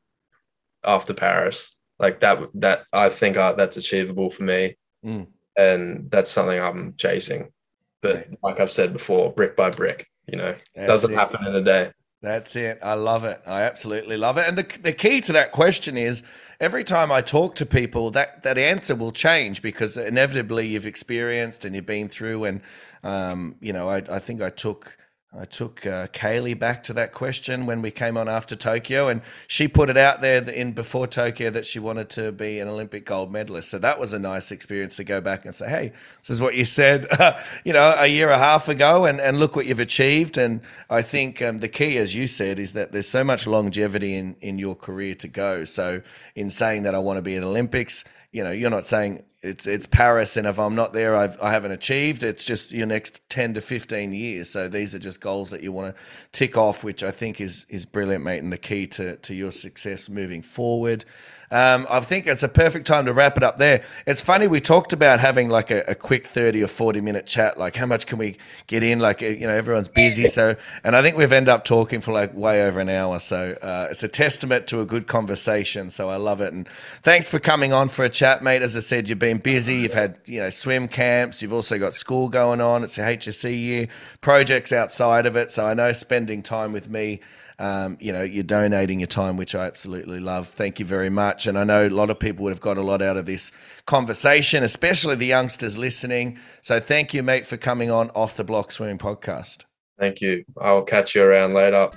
after Paris. Like that, that I think uh, that's achievable for me. Mm. And that's something I'm chasing. But like I've said before, brick by brick, you know, That's doesn't it. happen in a day. That's it. I love it. I absolutely love it. And the, the key to that question is every time I talk to people, that, that answer will change because inevitably you've experienced and you've been through. And, um, you know, I, I think I took. I took uh, Kaylee back to that question when we came on after Tokyo, and she put it out there in before Tokyo that she wanted to be an Olympic gold medalist. So that was a nice experience to go back and say, "Hey, this is what you said, <laughs> you know, a year and a half ago, and, and look what you've achieved." And I think um, the key, as you said, is that there's so much longevity in in your career to go. So in saying that I want to be at Olympics, you know, you're not saying it's it's Paris, and if I'm not there, I've, I haven't achieved. It's just your next ten to fifteen years. So these are just goals that you want to tick off, which I think is is brilliant, mate, and the key to to your success moving forward. Um, I think it's a perfect time to wrap it up there. It's funny we talked about having like a, a quick thirty or forty minute chat. Like how much can we get in? Like you know everyone's busy, so and I think we've ended up talking for like way over an hour. So uh, it's a testament to a good conversation. So I love it, and thanks for coming on for a chat, mate. As I said, you've been busy. You've had you know swim camps. You've also got school going on. It's a HSC year, projects outside of it. So I know spending time with me um, you know, you're donating your time, which I absolutely love. Thank you very much. And I know a lot of people would have got a lot out of this conversation, especially the youngsters listening. So thank you, mate, for coming on Off the Block Swimming Podcast. Thank you. I'll catch you around later.